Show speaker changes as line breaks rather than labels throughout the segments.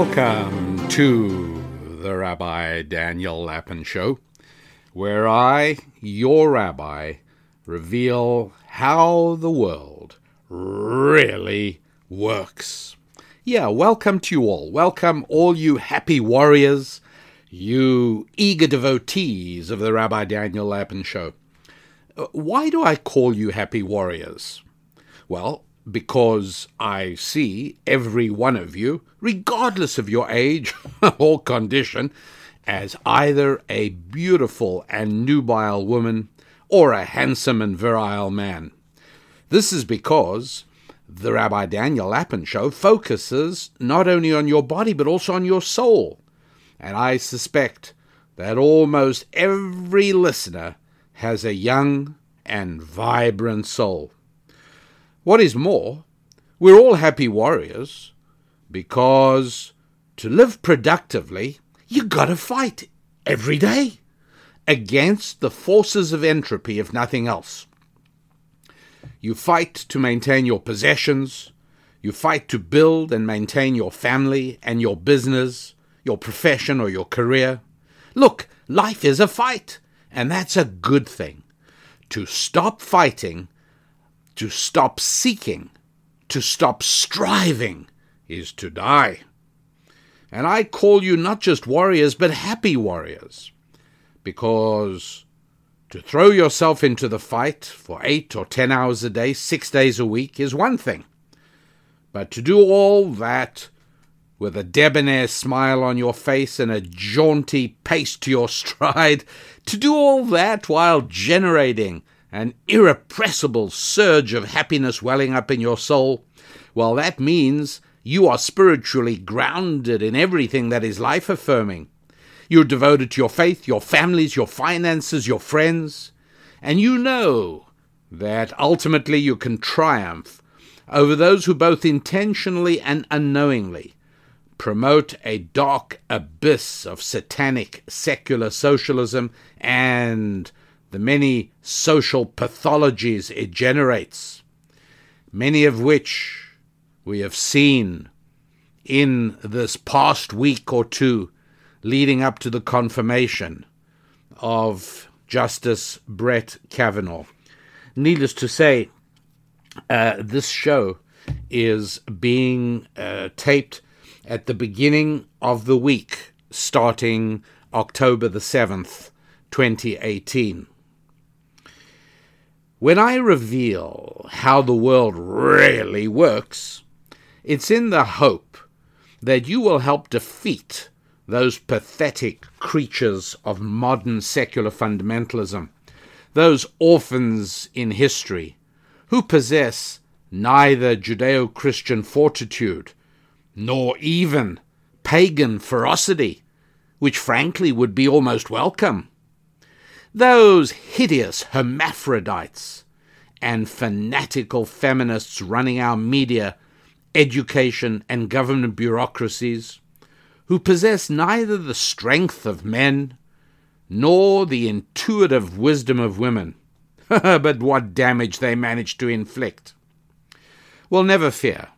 Welcome to the Rabbi Daniel Lapin Show, where I, your rabbi, reveal how the world really works. Yeah, welcome to you all. Welcome, all you happy warriors, you eager devotees of the Rabbi Daniel Lapin Show. Uh, Why do I call you happy warriors? Well, because I see every one of you, regardless of your age or condition, as either a beautiful and nubile woman or a handsome and virile man. This is because the Rabbi Daniel Lapin Show focuses not only on your body but also on your soul. And I suspect that almost every listener has a young and vibrant soul. What is more, we're all happy warriors because to live productively, you gotta fight every day against the forces of entropy, if nothing else. You fight to maintain your possessions, you fight to build and maintain your family and your business, your profession or your career. Look, life is a fight, and that's a good thing. To stop fighting to stop seeking, to stop striving, is to die. And I call you not just warriors, but happy warriors. Because to throw yourself into the fight for eight or ten hours a day, six days a week, is one thing. But to do all that with a debonair smile on your face and a jaunty pace to your stride, to do all that while generating an irrepressible surge of happiness welling up in your soul, well, that means you are spiritually grounded in everything that is life affirming. You're devoted to your faith, your families, your finances, your friends, and you know that ultimately you can triumph over those who both intentionally and unknowingly promote a dark abyss of satanic secular socialism and the many social pathologies it generates, many of which we have seen in this past week or two leading up to the confirmation of Justice Brett Kavanaugh. Needless to say, uh, this show is being uh, taped at the beginning of the week, starting October the 7th, 2018. When I reveal how the world really works, it's in the hope that you will help defeat those pathetic creatures of modern secular fundamentalism, those orphans in history, who possess neither Judeo Christian fortitude nor even pagan ferocity, which frankly would be almost welcome. Those hideous hermaphrodites and fanatical feminists running our media, education, and government bureaucracies, who possess neither the strength of men nor the intuitive wisdom of women. but what damage they manage to inflict. Well, never fear.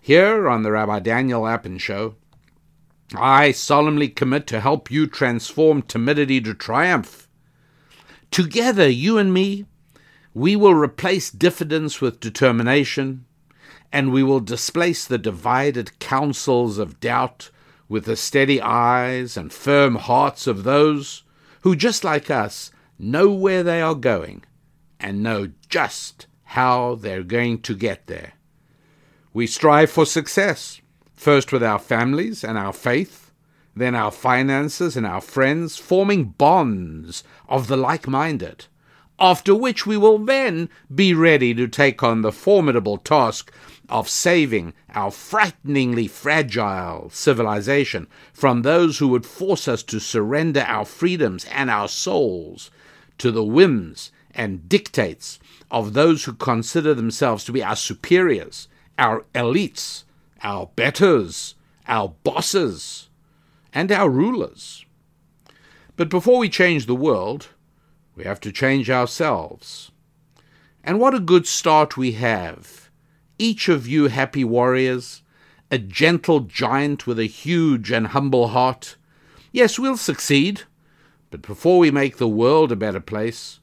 Here on the Rabbi Daniel Lapin Show, I solemnly commit to help you transform timidity to triumph Together, you and me, we will replace diffidence with determination, and we will displace the divided counsels of doubt with the steady eyes and firm hearts of those who, just like us, know where they are going and know just how they're going to get there. We strive for success, first with our families and our faith, then our finances and our friends, forming bonds of the like minded, after which we will then be ready to take on the formidable task of saving our frighteningly fragile civilization from those who would force us to surrender our freedoms and our souls to the whims and dictates of those who consider themselves to be our superiors, our elites, our betters, our bosses and our rulers. But before we change the world, we have to change ourselves. And what a good start we have. Each of you happy warriors a gentle giant with a huge and humble heart. Yes, we'll succeed, but before we make the world a better place,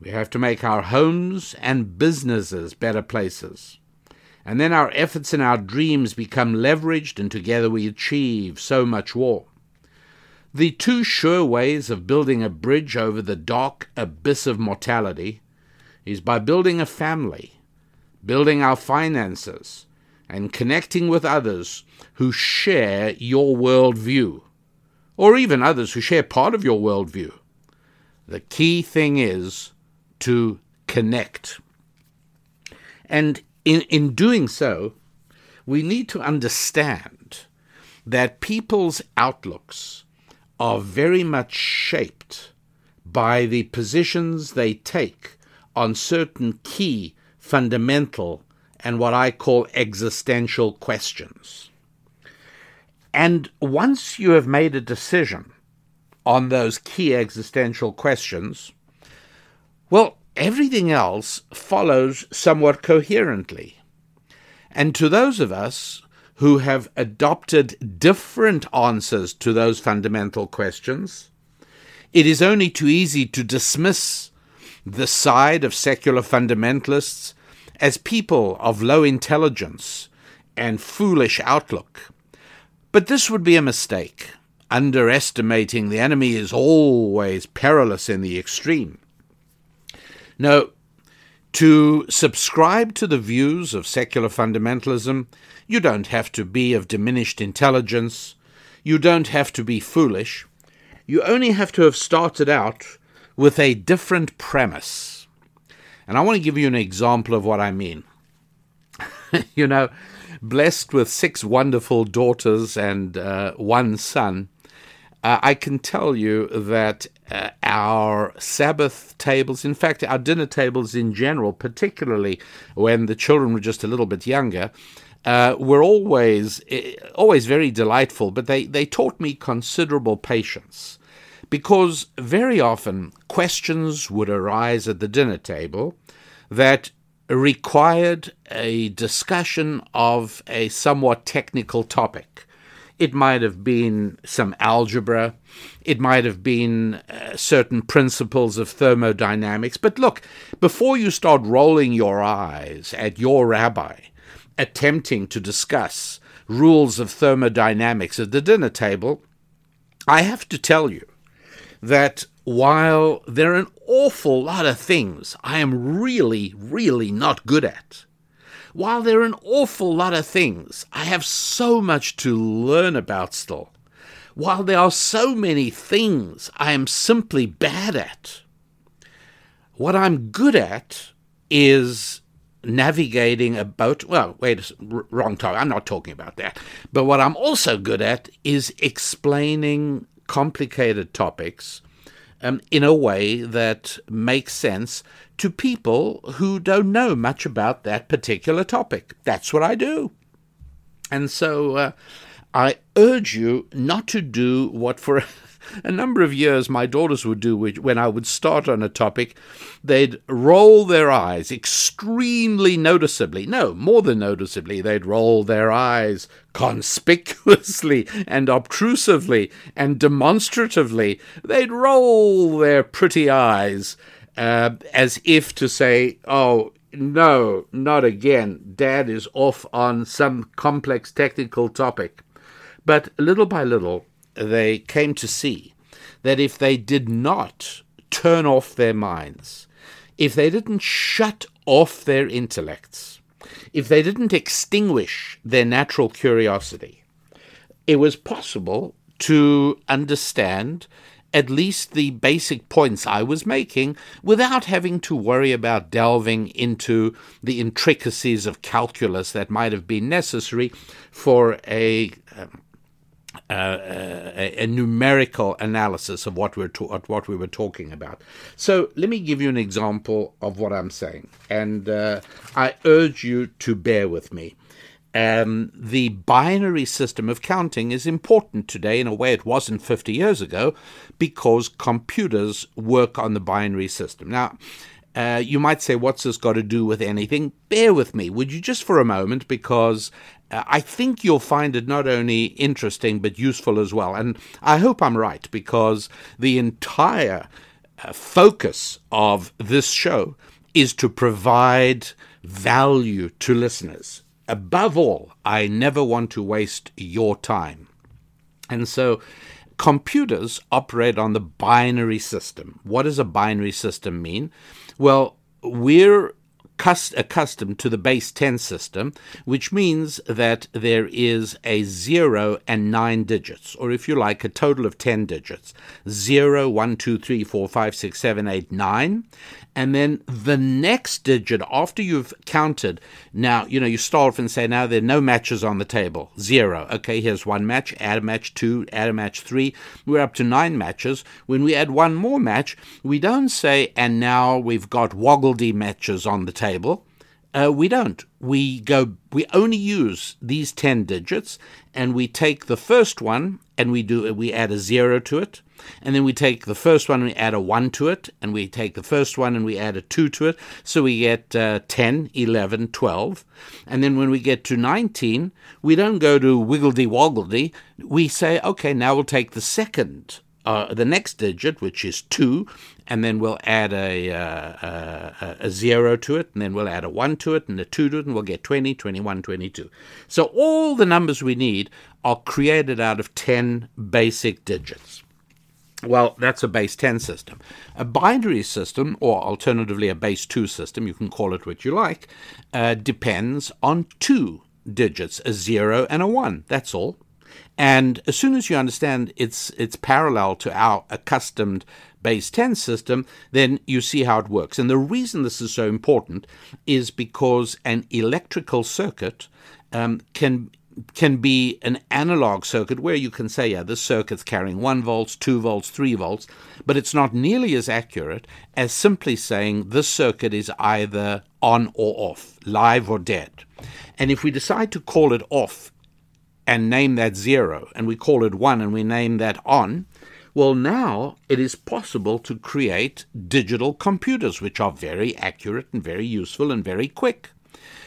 we have to make our homes and businesses better places. And then our efforts and our dreams become leveraged, and together we achieve so much more. The two sure ways of building a bridge over the dark abyss of mortality is by building a family, building our finances, and connecting with others who share your worldview, or even others who share part of your worldview. The key thing is to connect. And in, in doing so, we need to understand that people's outlooks are very much shaped by the positions they take on certain key, fundamental, and what I call existential questions. And once you have made a decision on those key existential questions, well, everything else follows somewhat coherently. And to those of us who have adopted different answers to those fundamental questions, it is only too easy to dismiss the side of secular fundamentalists as people of low intelligence and foolish outlook. But this would be a mistake. Underestimating the enemy is always perilous in the extreme. No, to subscribe to the views of secular fundamentalism, you don't have to be of diminished intelligence, you don't have to be foolish, you only have to have started out with a different premise. And I want to give you an example of what I mean. you know, blessed with six wonderful daughters and uh, one son, uh, I can tell you that uh, our Sabbath tables, in fact, our dinner tables in general, particularly when the children were just a little bit younger, uh, were always eh, always very delightful. But they they taught me considerable patience because very often questions would arise at the dinner table that required a discussion of a somewhat technical topic. It might have been some algebra, it might have been uh, certain principles of thermodynamics. But look, before you start rolling your eyes at your rabbi attempting to discuss rules of thermodynamics at the dinner table, I have to tell you that while there are an awful lot of things I am really, really not good at, while there are an awful lot of things I have so much to learn about still, while there are so many things I am simply bad at, what I'm good at is navigating a boat. Well, wait, wrong time. I'm not talking about that. But what I'm also good at is explaining complicated topics um, in a way that makes sense to people who don't know much about that particular topic. That's what I do. And so uh, I urge you not to do what for a number of years my daughters would do when I would start on a topic. They'd roll their eyes extremely noticeably. No, more than noticeably. They'd roll their eyes conspicuously and obtrusively and demonstratively. They'd roll their pretty eyes uh, as if to say, oh, no, not again. Dad is off on some complex technical topic. But little by little, they came to see that if they did not turn off their minds, if they didn't shut off their intellects, if they didn't extinguish their natural curiosity, it was possible to understand at least the basic points I was making without having to worry about delving into the intricacies of calculus that might have been necessary for a um, uh, a, a, numerical analysis of what we're to, what we were talking about. So let me give you an example of what I'm saying, and uh, I urge you to bear with me. Um, the binary system of counting is important today in a way it wasn't 50 years ago because computers work on the binary system. Now, Uh, you might say, what's this got to do with anything? Bear with me, would you, just for a moment, because uh, I think you'll find it not only interesting but useful as well. And I hope I'm right, because the entire uh, focus of this show is to provide value to listeners. Above all, I never want to waste your time. And so, computers operate on the binary system. What does a binary system mean? Well, we're accustomed to the base 10 system, which means that there is a 0 and 9 digits, or if you like, a total of 10 digits 0, 1, 2, 3, 4, 5, 6, 7, 8, 9 and then the next digit after you've counted now you know you start off and say now there are no matches on the table. Zero. Okay here's one match add a match two add a match three. We're up to nine matches. When we add one more match we don't say and now we've got woggledy matches on the table uh, we don't. We go. We only use these ten digits, and we take the first one and we do. We add a zero to it, and then we take the first one and we add a 1 to it, and we take the first one and we add a 2 to it. So we get uh, 10, 11, 12. And then when we get to 19, we don't go to wiggledy woggledy. We say, okay, now we'll take the second, uh, the next digit, which is 2, and then we'll add a, uh, a, a, 0 to it, and then we'll add a 1 to it, and a 2 to it, and we'll get 20, 21, 22. So all the numbers we need are created out of 10 basic digits. Well, that's a base 10 system. A binary system, or alternatively a base 2 system, you can call it what you like, uh, depends on two digits, a 0 and a 1. That's all. And as soon as you understand it's, it's parallel to our accustomed base 10 system, then you see how it works. And the reason this is so important is because an electrical circuit um, can can be an analog circuit where you can say, yeah, this circuit's carrying 1 volts, 2 volts, 3 volts, but it's not nearly as accurate as simply saying this circuit is either on or off, live or dead. And if we decide to call it off and name that zero, and we call it one and we name that on, well, now it is possible to create digital computers, which are very accurate and very useful and very quick.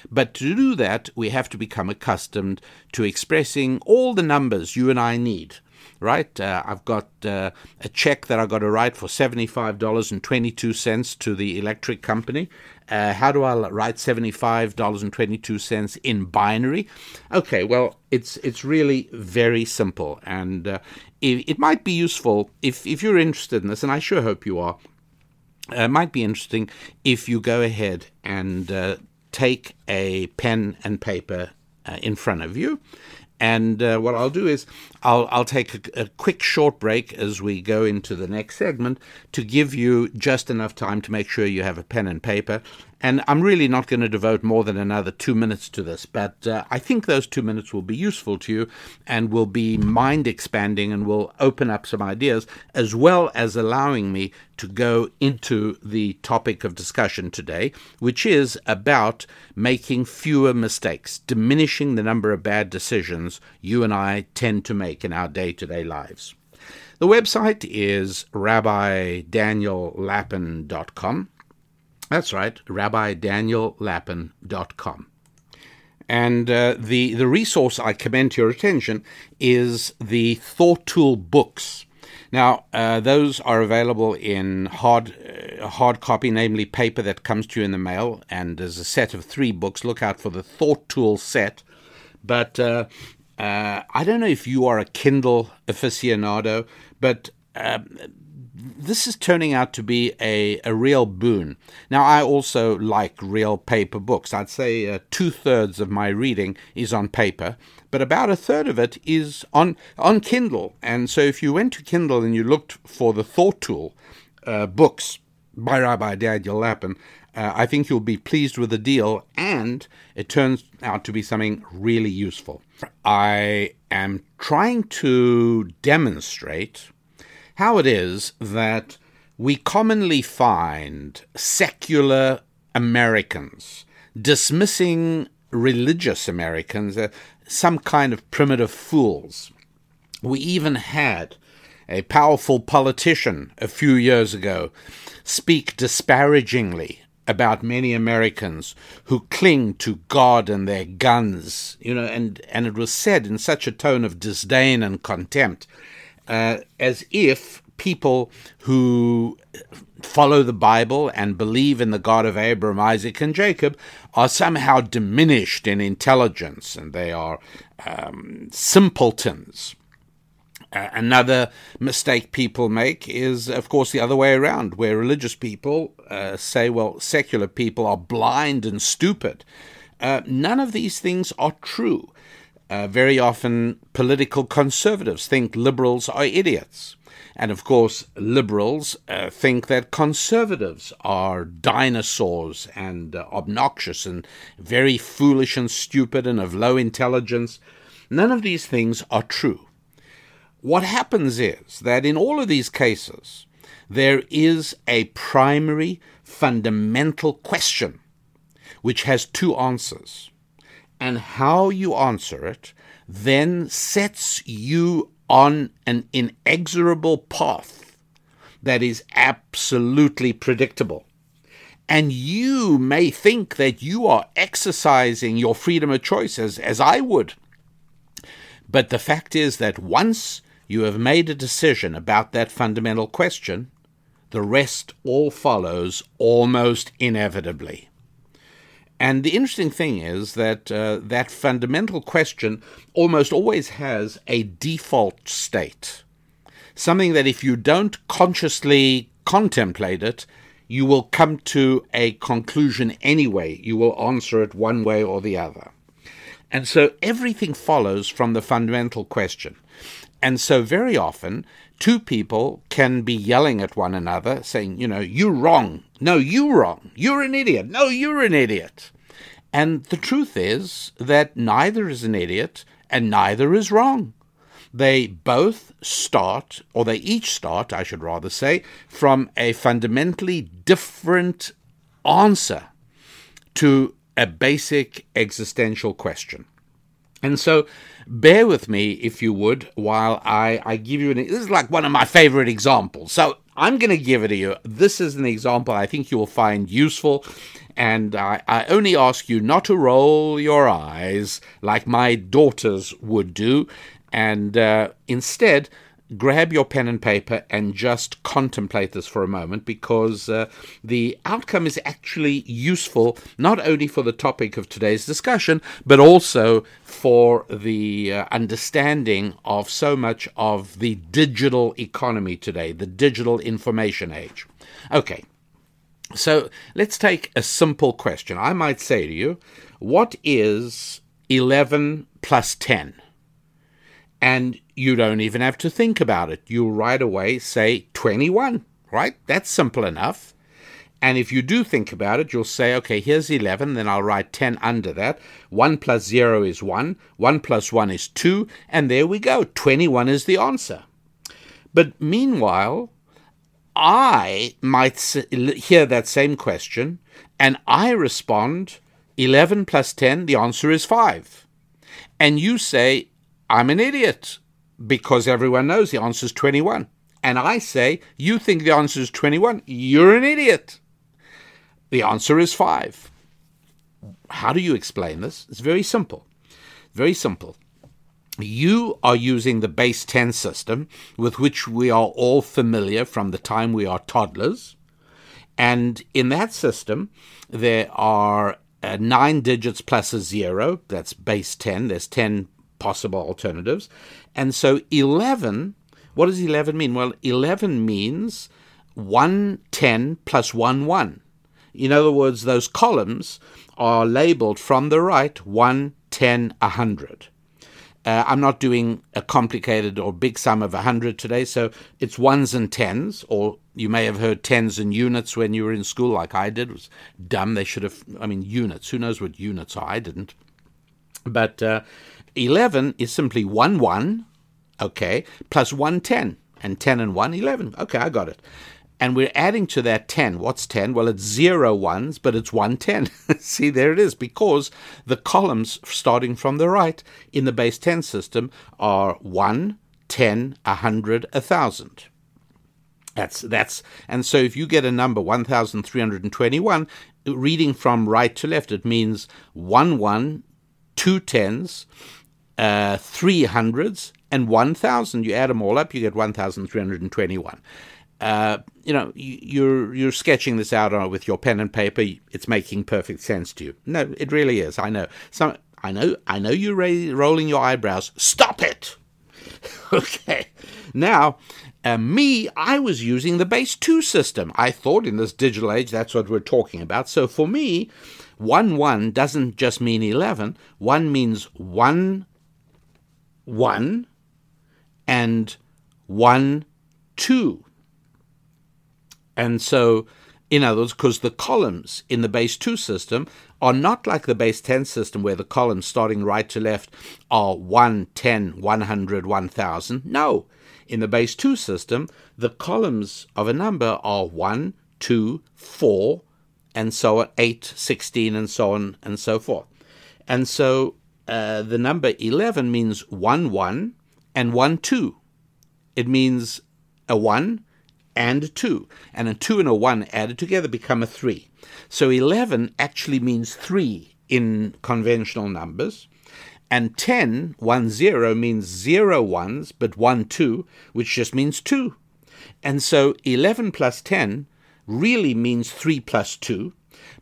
But to do that, we have to become accustomed to expressing all the numbers you and I need. Right? Uh, I've got uh, a check that I've got to write for $75.22 to the electric company. Uh, how do I write $75.22 in binary? Okay, well, it's it's really very simple, and uh, it, it, might be useful if, if you're interested in this, and I sure hope you are. Uh, it might be interesting if you go ahead and uh, take a pen and paper in front of you. And uh, what I'll do is I'll, I'll take a, a, quick short break as we go into the next segment to give you just enough time to make sure you have a pen and paper. And I'm really not going to devote more than another two minutes to this, but uh, I think those two minutes will be useful to you and will be mind expanding and will open up some ideas, as well as allowing me to go into the topic of discussion today, which is about making fewer mistakes, diminishing the number of bad decisions you and I tend to make in our day to day lives. The website is rabbidaniellapin.com. That's right, rabbidaniellapin.com. And uh, the, the resource I commend to your attention is the Thought Tool books. Now, uh, those are available in hard, uh, hard copy, namely paper that comes to you in the mail, and there's a set of three books. Look out for the Thought Tool set. But uh, uh I don't know if you are a Kindle aficionado, but um, this is turning out to be a, a real boon. Now, I also like real paper books. I'd say uh, two thirds of my reading is on paper, but about a third of it is on, on Kindle. And so, if you went to Kindle and you looked for the Thought Tool uh, books by Rabbi Daniel Lapin, uh, I think you'll be pleased with the deal, and it turns out to be something really useful. I am trying to demonstrate how it is that we commonly find secular Americans dismissing religious Americans as some kind of primitive fools. We even had a powerful politician a few years ago speak disparagingly about many Americans who cling to God and their guns, you know, and, and it was said in such a tone of disdain and contempt, uh, as if people who follow the Bible and believe in the God of Abraham, Isaac, and Jacob are somehow diminished in intelligence and they are um, simpletons. Uh, another mistake people make is, of course, the other way around, where religious people uh, say, well, secular people are blind and stupid. Uh, none of these things are true. Uh, very often, political conservatives think liberals are idiots. And of course, liberals uh, think that conservatives are dinosaurs and uh, obnoxious and very foolish and stupid and of low intelligence. None of these things are true. What happens is that in all of these cases, there is a primary fundamental question which has two answers. And how you answer it then sets you on an inexorable path that is absolutely predictable. And you may think that you are exercising your freedom of choice as, as I would. But the fact is that once you have made a decision about that fundamental question, the rest all follows almost inevitably. And the interesting thing is that uh, that fundamental question almost always has a default state. Something that if you don't consciously contemplate it, you will come to a conclusion anyway. You will answer it one way or the other. And so everything follows from the fundamental question. And so very often, two people can be yelling at one another, saying, you know, you're wrong. No, you're wrong. You're an idiot. No, you're an idiot. And the truth is that neither is an idiot and neither is wrong. They both start, or they each start, I should rather say, from a fundamentally different answer to a basic existential question. And so bear with me, if you would, while I, I give you an. This is like one of my favorite examples. So I'm going to give it to you. This is an example I think you will find useful. And I, I only ask you not to roll your eyes like my daughters would do, and uh, instead grab your pen and paper and just contemplate this for a moment because uh, the outcome is actually useful not only for the topic of today's discussion but also for the uh, understanding of so much of the digital economy today, the digital information age. Okay. So let's take a simple question. I might say to you, what is 11 plus 10? and you don't even have to think about it. You right away say 21, right? That's simple enough. And if you do think about it, you'll say, okay, here's 11, then I'll write 10 under that. 1 plus 0 is 1, 1 plus 1 is 2, and there we go. 21 is the answer. But meanwhile, I might hear that same question, and I respond, 11 plus 10, the answer is 5. And you say, I'm an idiot because everyone knows the answer is 21. And I say, You think the answer is 21? You're an idiot. The answer is 5. How do you explain this? It's very simple. Very simple. You are using the base 10 system with which we are all familiar from the time we are toddlers. And in that system, there are uh, nine digits plus a zero. That's base 10. There's 10 possible alternatives. And so 11, what does 11 mean? Well, 11 means 1, 10 plus 1, 1. In other words, those columns are labeled from the right 1, 10, 100. Uh, I'm not doing a complicated or big sum of 100 today, so it's ones and tens, or you may have heard tens and units when you were in school, like I did. It was dumb. They should have, I mean, units. Who knows what units are? I didn't. But uh, 11 is simply 1 1, okay, plus 1 10. And 10 and 1, 11. Okay, I got it. And we're adding to that 10. What's 10? Well, it's zero ones, but it's 110. See, there it is, because the columns starting from the right in the base 10 system are 1, 10, 100, 1,000. That's that's and so if you get a number 1321 reading from right to left it means one one two tens uh, three hundreds and 1000 you add them all up you get 1321 uh, you know you're you're sketching this out with your pen and paper. It's making perfect sense to you. No it really is. I know. Some i know i know you're rolling your eyebrows. Stop it! Okay. Now uh, me, I was using the base 2 system. I thought in this digital age that's what we're talking about. So for me, 1 1 doesn't just mean 11, 1 means 1 1 and 1 2. And so, in other words, because the columns in the base 2 system are not like the base 10 system where the columns starting right to left are 1, 10, 100, 1000. No, in the base 2 system, the columns of a number are 1, 2, 4, and so on, 8, 16, and so on and so forth. And so uh, the number 11 means 1, 1 and 1, 2. It means a 1 and a 2. And a 2 and a 1 added together become a 3. So 11 actually means 3 in conventional numbers. And 10, 1, 0 means zero ones, but 1, 2, which just means 2. And so 11 plus 10 really means 3 plus 2.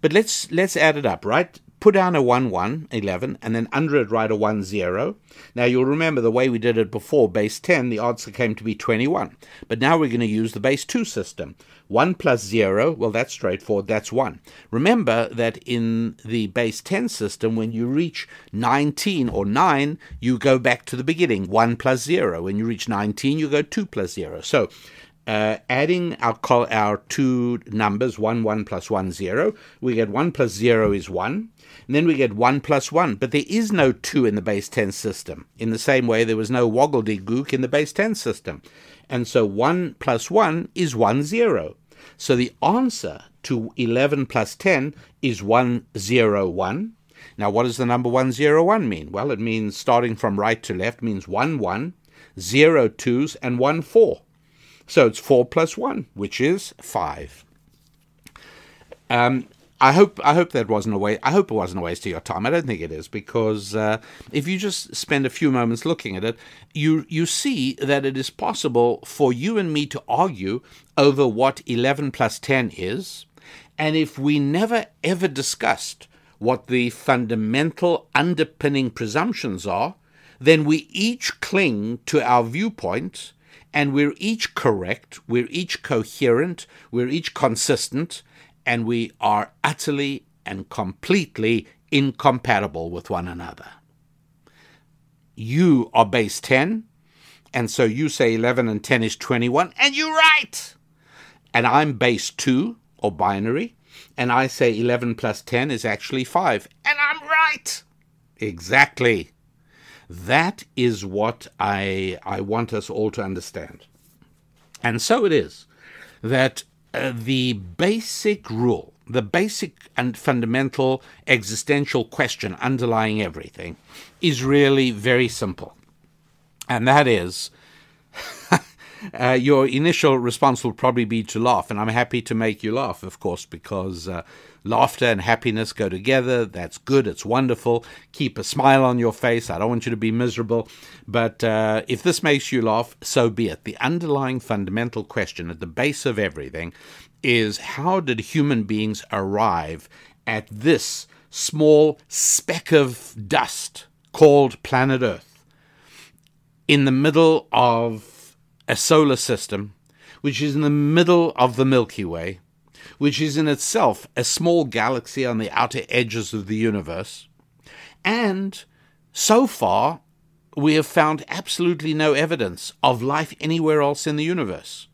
But let's let's add it up, right? Put down a 1 1, 11, and then under it write a 1 0. Now you'll remember the way we did it before, base 10, the answer came to be 21. But now we're going to use the base 2 system. 1 plus 0, well, that's straightforward, that's 1. Remember that in the base 10 system, when you reach 19 or 9, you go back to the beginning, 1 plus 0. When you reach 19, you go 2 plus 0. So uh, adding our, our two numbers, 1, 1 plus 1, 0, we get 1 plus 0 is 1. And then we get 1 plus 1. But there is no 2 in the base 10 system. In the same way, there was no woggledygook in the base 10 system. And so 1 plus 1 is 1, 0. So the answer to 11 plus 10 is 1, 0, 1. Now, what does the number 101 mean? Well, it means starting from right to left means 1, 1, 0, 2s, and 1, 4. So it's 4 plus 1, which is 5. Um, I hope I hope that wasn't a waste. I hope it wasn't a waste of your time. I don't think it is because uh, if you just spend a few moments looking at it, you you see that it is possible for you and me to argue over what eleven plus ten is, and if we never ever discussed what the fundamental underpinning presumptions are, then we each cling to our viewpoint and we're each correct, we're each coherent, we're each consistent, and we are utterly and completely incompatible with one another. You are base 10, and so you say 11 and 10 is 21, and you're right. And I'm base 2, or binary, and I say 11 plus 10 is actually 5, and I'm right. Exactly. That is what I, I want us all to understand. And so it is that uh, the basic rule, the basic and fundamental existential question underlying everything is really very simple. And that is uh, your initial response will probably be to laugh. And I'm happy to make you laugh, of course, because uh, laughter and happiness go together. That's good. It's wonderful. Keep a smile on your face. I don't want you to be miserable. But uh, if this makes you laugh, so be it. The underlying fundamental question at the base of everything is how did human beings arrive at this small speck of dust called planet Earth in the middle of a solar system, which is in the middle of the Milky Way, which is in itself a small galaxy on the outer edges of the universe. And so far, we have found absolutely no evidence of life anywhere else in the universe.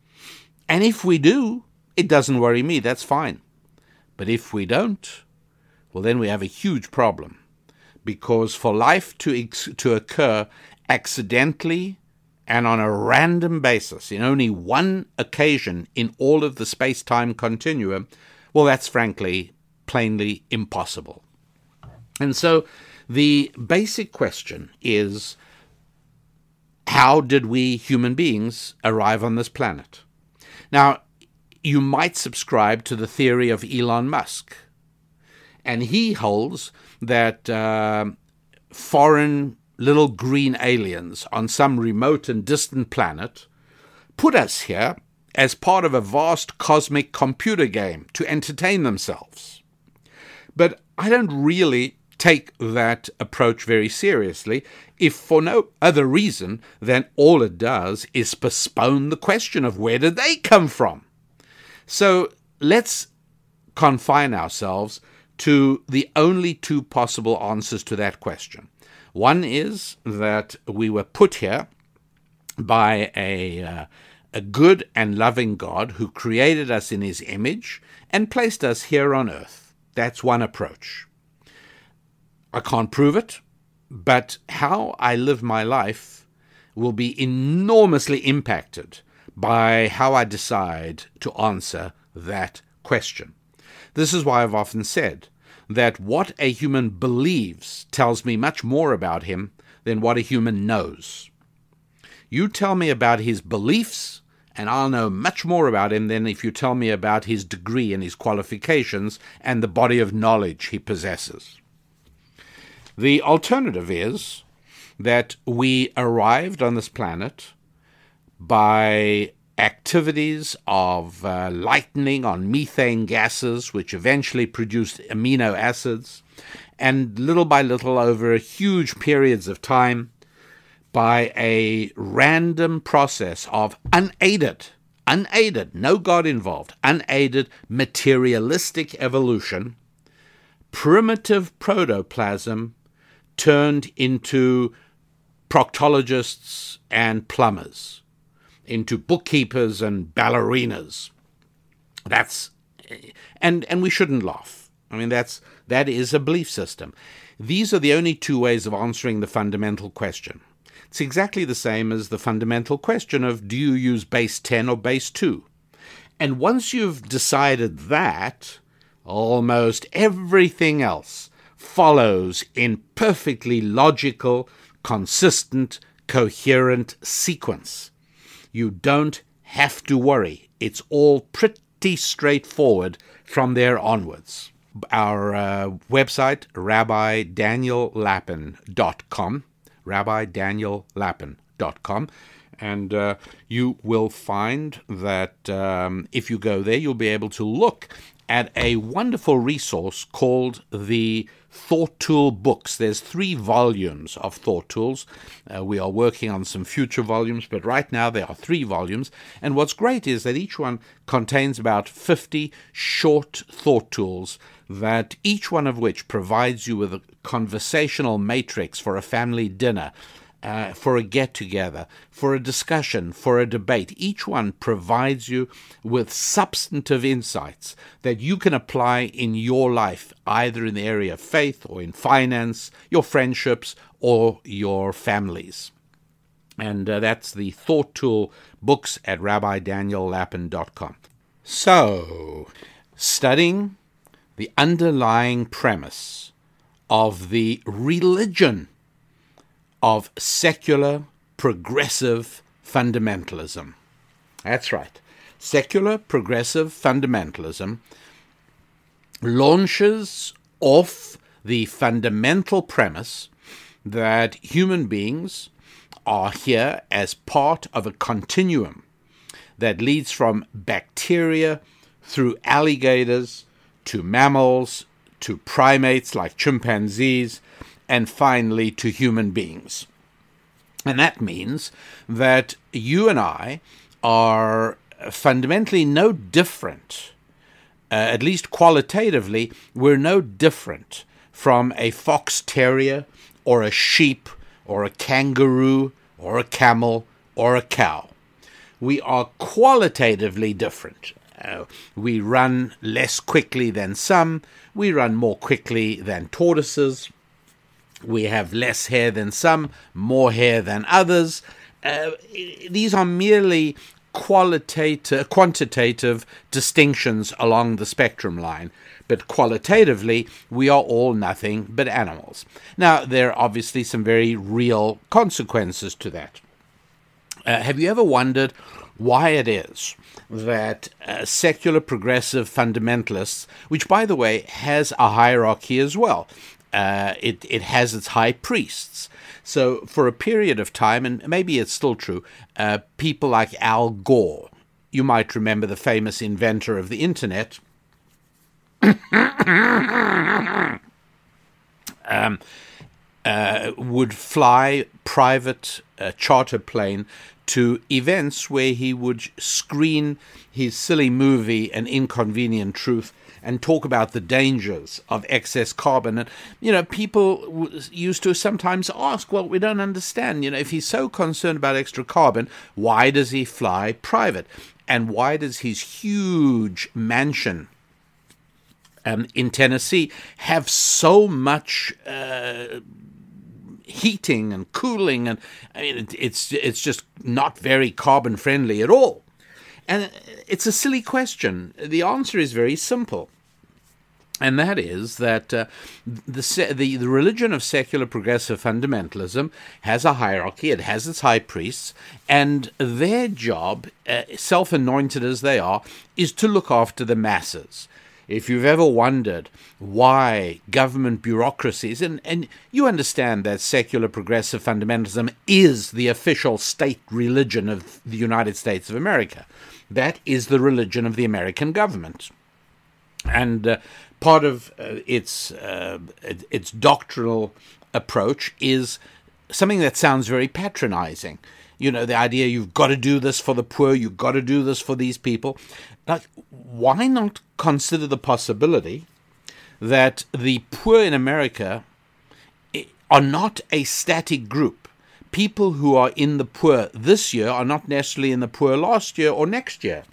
And if we do, it doesn't worry me, that's fine. But if we don't, well, then we have a huge problem. Because for life to, ex- to occur accidentally and on a random basis in only one occasion in all of the space time continuum, well, that's frankly plainly impossible. And so the basic question is how did we human beings arrive on this planet? Now, you might subscribe to the theory of Elon Musk, and he holds that uh, foreign little green aliens on some remote and distant planet put us here as part of a vast cosmic computer game to entertain themselves. But I don't really take that approach very seriously if for no other reason than all it does is postpone the question of where did they come from. So let's confine ourselves to the only two possible answers to that question. One is that we were put here by a, uh, a good and loving God who created us in his image and placed us here on earth. That's one approach. I can't prove it, but how I live my life will be enormously impacted by how I decide to answer that question. This is why I've often said that what a human believes tells me much more about him than what a human knows. You tell me about his beliefs, and I'll know much more about him than if you tell me about his degree and his qualifications and the body of knowledge he possesses. The alternative is that we arrived on this planet by activities of uh, lightning on methane gases, which eventually produced amino acids, and little by little, over huge periods of time, by a random process of unaided, unaided, no God involved, unaided materialistic evolution, primitive protoplasm turned into proctologists and plumbers, into bookkeepers and ballerinas. That's and and we shouldn't laugh. I mean that's that is a belief system. These are the only two ways of answering the fundamental question. It's exactly the same as the fundamental question of do you use base 10 or base 2? And once you've decided that, almost everything else follows in perfectly logical, consistent, coherent sequence. You don't have to worry. It's all pretty straightforward from there onwards. Our uh, website, rabbidaniellapin.com, rabbidaniellapin.com, and uh, you will find that um, if you go there, you'll be able to look at a wonderful resource called the Thought Tool books. There's three volumes of Thought Tools. Uh, we are working on some future volumes, but right now there are three volumes. And what's great is that each one contains about 50 short thought tools that each one of which provides you with a conversational matrix for a family dinner uh, for a get together, for a discussion, for a debate. Each one provides you with substantive insights that you can apply in your life, either in the area of faith or in finance, your friendships, or your families. And uh, that's the Thought Tool books at rabbidaniellapin.com. So, studying the underlying premise of the religion of secular progressive fundamentalism. That's right. Secular progressive fundamentalism launches off the fundamental premise that human beings are here as part of a continuum that leads from bacteria through alligators to mammals to primates like chimpanzees and finally to human beings. And that means that you and I are fundamentally no different, uh, at least qualitatively, we're no different from a fox terrier or a sheep or a kangaroo or a camel or a cow. We are qualitatively different. Uh, we run less quickly than some, we run more quickly than tortoises, we have less hair than some, more hair than others. Uh, these are merely qualitative, quantitative distinctions along the spectrum line. But qualitatively, we are all nothing but animals. Now, there are obviously some very real consequences to that. Uh, have you ever wondered why it is that uh, secular progressive fundamentalists, which by the way has a hierarchy as well, uh, it, it has its high priests. So, for a period of time, and maybe it's still true, uh, people like Al Gore, you might remember the famous inventor of the internet, um, uh, would fly private uh, charter plane to events where he would screen his silly movie An Inconvenient Truth and talk about the dangers of excess carbon. And, you know, people used to sometimes ask, well, we don't understand. You know, if he's so concerned about extra carbon, why does he fly private? And why does his huge mansion um, in Tennessee have so much uh, heating and cooling? And I mean, it, it's it's just not very carbon friendly at all. And it's a silly question. The answer is very simple. And that is that uh, the, the, religion of secular progressive fundamentalism has a hierarchy, it has its high priests, and their job, uh, self anointed as they are, is to look after the masses. If you've ever wondered why government bureaucracies, and, and you understand that secular progressive fundamentalism is the official state religion of the United States of America, that is the religion of the American government. And uh, part of uh, its uh, its doctrinal approach is something that sounds very patronizing. You know, the idea you've got to do this for the poor, you've got to do this for these people. Like, why not consider the possibility that the poor in America eh, are not a static group? People who are in the poor this year are not necessarily in the poor last year or next year.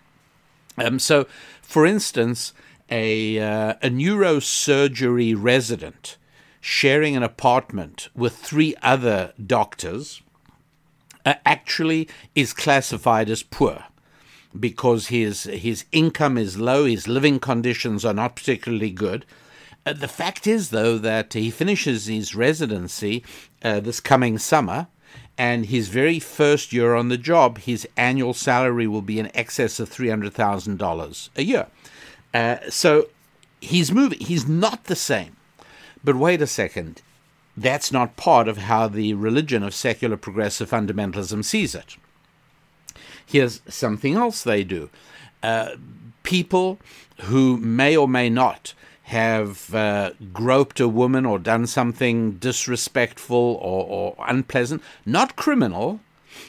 Um, so, for instance, a, uh, a neurosurgery resident sharing an apartment with three other doctors uh, actually is classified as poor because his his income is low, his living conditions are not particularly good. Uh, the fact is, though, that he finishes his residency uh, this coming summer, and his very first year on the job, his annual salary will be in excess of three hundred thousand dollars a year. Uh, so he's moving. He's not the same. But wait a second. That's not part of how the religion of secular progressive fundamentalism sees it. Here's something else they do. Uh, people who may or may not have uh, groped a woman or done something disrespectful or, or unpleasant, not criminal,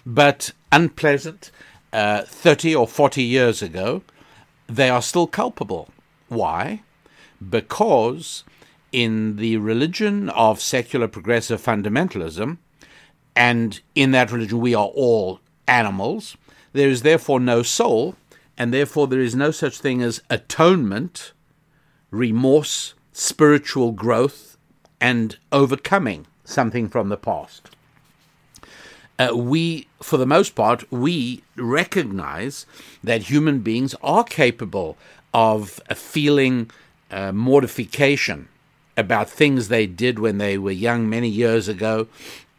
but unpleasant, uh, 30 or 40 years ago, they are still culpable. Why? Because in the religion of secular progressive fundamentalism, and in that religion we are all animals, there is therefore no soul, and therefore there is no such thing as atonement, remorse, spiritual growth, and overcoming something from the past uh, we, for the most part, we recognize that human beings are capable of uh, feeling uh, mortification about things they did when they were young many years ago,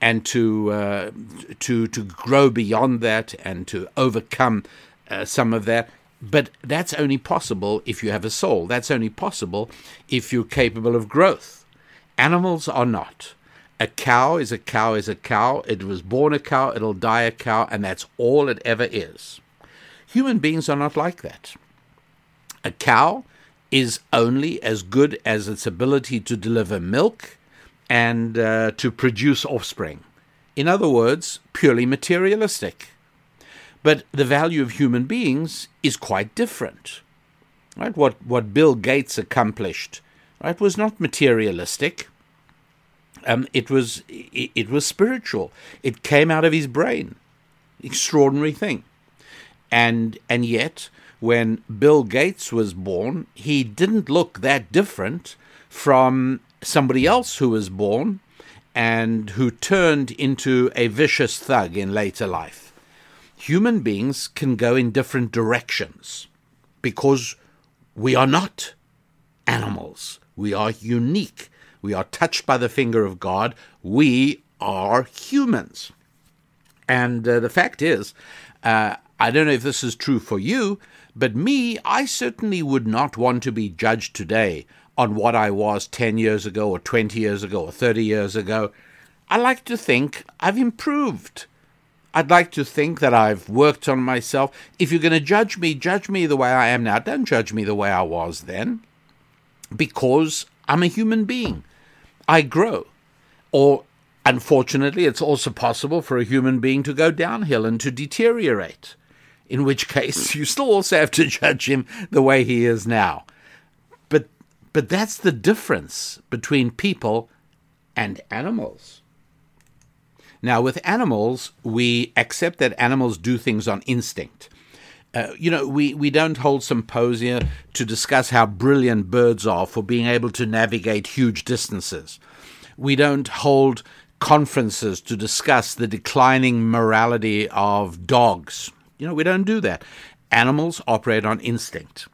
and to uh, to to grow beyond that and to overcome uh, some of that. But that's only possible if you have a soul. That's only possible if you're capable of growth. Animals are not. A cow is a cow is a cow. It was born a cow, it'll die a cow, and that's all it ever is. Human beings are not like that. A cow is only as good as its ability to deliver milk and uh, to produce offspring. In other words, purely materialistic. But the value of human beings is quite different. Right? What, what Bill Gates accomplished right, was not materialistic um, it was it, it was spiritual. It came out of his brain. Extraordinary thing. And and yet, when Bill Gates was born, he didn't look that different from somebody else who was born and who turned into a vicious thug in later life. Human beings can go in different directions because we are not animals. We are unique. We are touched by the finger of God. We are humans. And uh, the fact is, uh, I don't know if this is true for you, but me, I certainly would not want to be judged today on what I was 10 years ago, or 20 years ago, or 30 years ago. I like to think I've improved. I'd like to think that I've worked on myself. If you're going to judge me, judge me the way I am now. Don't judge me the way I was then, because I'm a human being. I grow. Or, unfortunately, it's also possible for a human being to go downhill and to deteriorate, in which case you still also have to judge him the way he is now. But, but that's the difference between people and animals. Now, with animals, we accept that animals do things on instinct. Uh, you know, we, we don't hold symposia to discuss how brilliant birds are for being able to navigate huge distances. We don't hold conferences to discuss the declining morality of dogs. You know, we don't do that. Animals operate on instinct.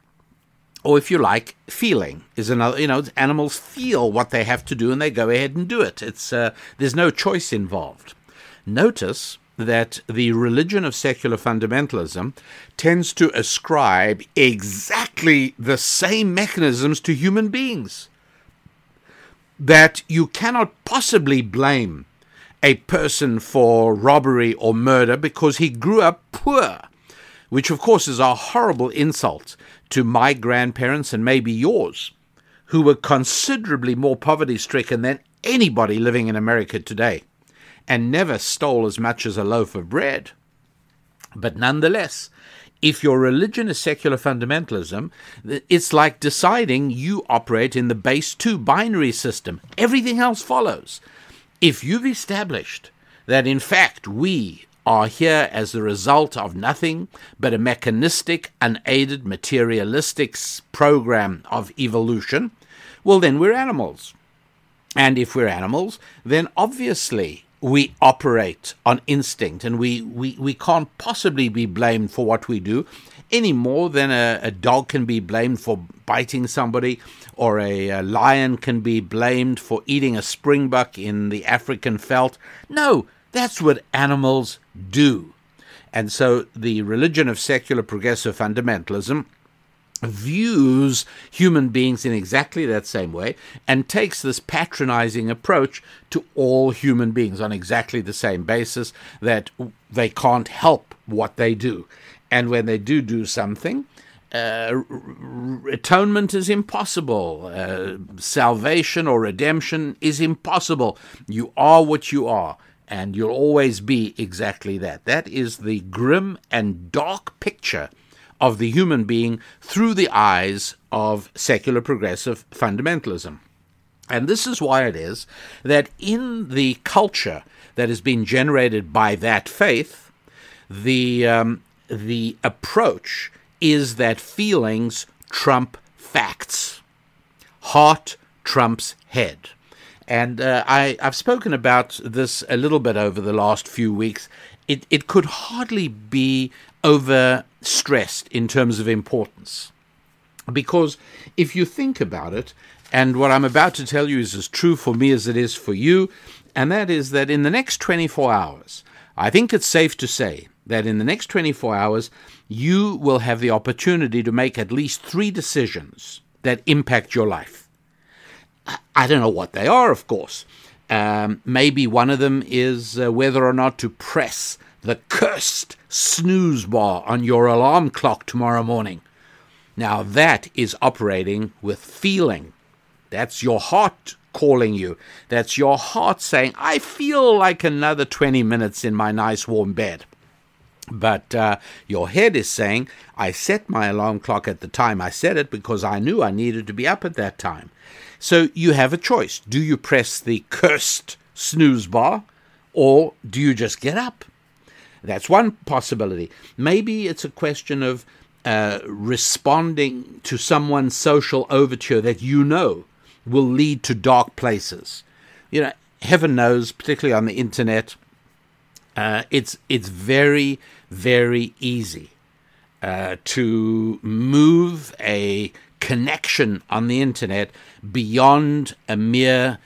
Or if you like, feeling is another. You know, animals feel what they have to do and they go ahead and do it. It's uh, there's no choice involved. Notice that the religion of secular fundamentalism tends to ascribe exactly the same mechanisms to human beings. That you cannot possibly blame a person for robbery or murder because he grew up poor, which of course is a horrible insult to my grandparents and maybe yours, who were considerably more poverty stricken than anybody living in America today and never stole as much as a loaf of bread. But nonetheless, if your religion is secular fundamentalism, it's like deciding you operate in the base 2 binary system. Everything else follows. If you've established that in fact we are here as the result of nothing but a mechanistic, unaided, materialistic program of evolution, well, then we're animals. And if we're animals, then obviously we operate on instinct and we, we, we can't possibly be blamed for what we do any more than a, a dog can be blamed for biting somebody or a, a, lion can be blamed for eating a springbuck in the African veldt. No, that's what animals do. And so the religion of secular progressive fundamentalism views human beings in exactly that same way and takes this patronizing approach to all human beings on exactly the same basis that they can't help what they do. And when they do do something, uh, atonement is impossible. Uh, salvation or redemption is impossible. You are what you are, and you'll always be exactly that. That is the grim and dark picture of the human being through the eyes of secular progressive fundamentalism. And this is why it is that in the culture that has been generated by that faith, the, um, the approach is that feelings trump facts. Heart trumps head. And uh, I, I've spoken about this a little bit over the last few weeks. It, it could hardly be overstressed in terms of importance. Because if you think about it, and what I'm about to tell you is as true for me as it is for you, and that is that in the next 24 hours, I think it's safe to say that in the next 24 hours, you will have the opportunity to make at least three decisions that impact your life. I don't know what they are, of course. Um, maybe one of them is uh, whether or not to press the cursed snooze bar on your alarm clock tomorrow morning. Now, that is operating with feeling. That's your heart calling you. That's your heart saying, I feel like another 20 minutes in my nice warm bed. But uh, your head is saying, I set my alarm clock at the time I set it because I knew I needed to be up at that time. So you have a choice. Do you press the cursed snooze bar or do you just get up? That's one possibility. Maybe it's a question of uh, responding to someone's social overture that you know will lead to dark places. You know, heaven knows, particularly on the internet, uh, it's it's very very easy uh, to move a connection on the internet beyond a mere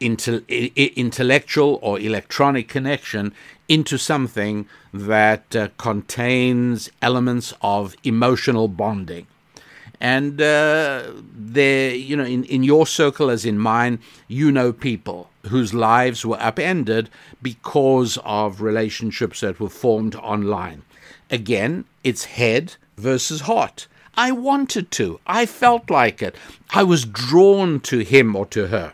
intellectual or electronic connection into something that uh, contains elements of emotional bonding. And uh, there, you know, in, in your circle as in mine, you know people whose lives were upended because of relationships that were formed online. Again, it's head versus heart. I wanted to. I felt like it. I was drawn to him or to her.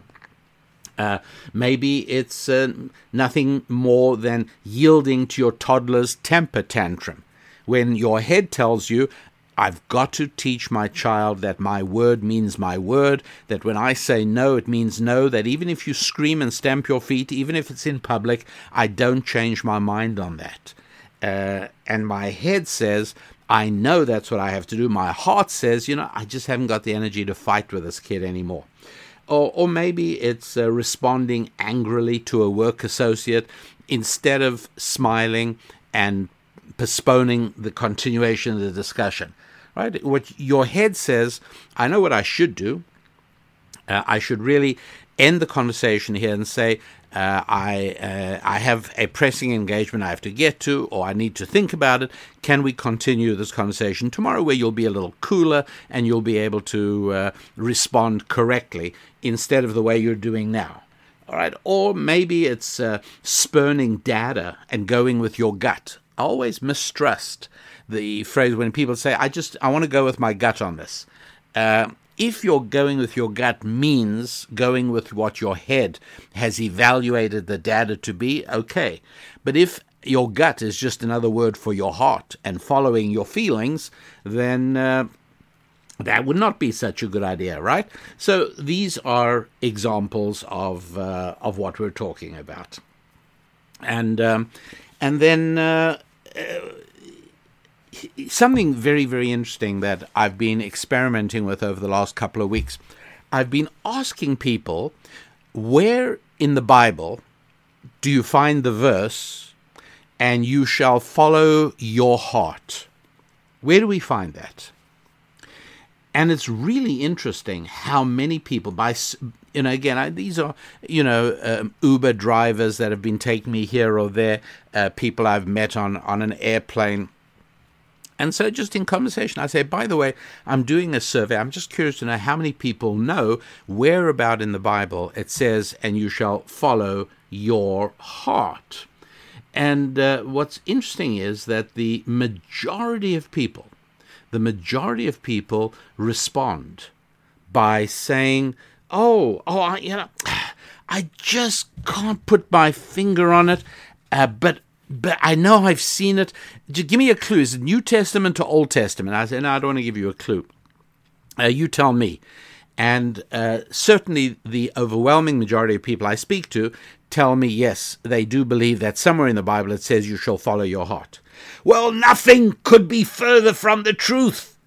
Uh, maybe it's uh, nothing more than yielding to your toddler's temper tantrum. When your head tells you, I've got to teach my child that my word means my word, that when I say no, it means no, that even if you scream and stamp your feet, even if it's in public, I don't change my mind on that. Uh, and my head says, I know that's what I have to do. My heart says, you know, I just haven't got the energy to fight with this kid anymore. Or, or maybe it's uh, responding angrily to a work associate instead of smiling and postponing the continuation of the discussion. Right? What your head says, I know what I should do. Uh, I should really end the conversation here and say, uh, I uh, I have a pressing engagement I have to get to, or I need to think about it. Can we continue this conversation tomorrow, where you'll be a little cooler and you'll be able to uh, respond correctly instead of the way you're doing now? All right, or maybe it's uh, spurning data and going with your gut. I always mistrust the phrase when people say, "I just I want to go with my gut on this." Uh, if you're going with your gut means going with what your head has evaluated the data to be, okay. But if your gut is just another word for your heart and following your feelings, then uh, that would not be such a good idea, right? So these are examples of uh, of what we're talking about, and um, and then. Uh, something very, very interesting that I've been experimenting with over the last couple of weeks. I've been asking people, where in the Bible do you find the verse, and you shall follow your heart? Where do we find that? And it's really interesting how many people, by you know, again, I, these are you know um, Uber drivers that have been taking me here or there, uh, people I've met on on an airplane and so, just in conversation, I say, by the way, I'm doing a survey. I'm just curious to know how many people know where about in the Bible it says, and you shall follow your heart. And uh, what's interesting is that the majority of people, the majority of people respond by saying, "Oh, oh, I, you know, I just can't put my finger on it, uh, but but I know I've seen it. Just give me a clue. Is it New Testament or Old Testament? I said, no, I don't want to give you a clue. Uh, you tell me. And uh, certainly the overwhelming majority of people I speak to tell me, yes, they do believe that somewhere in the Bible it says you shall follow your heart. Well, nothing could be further from the truth.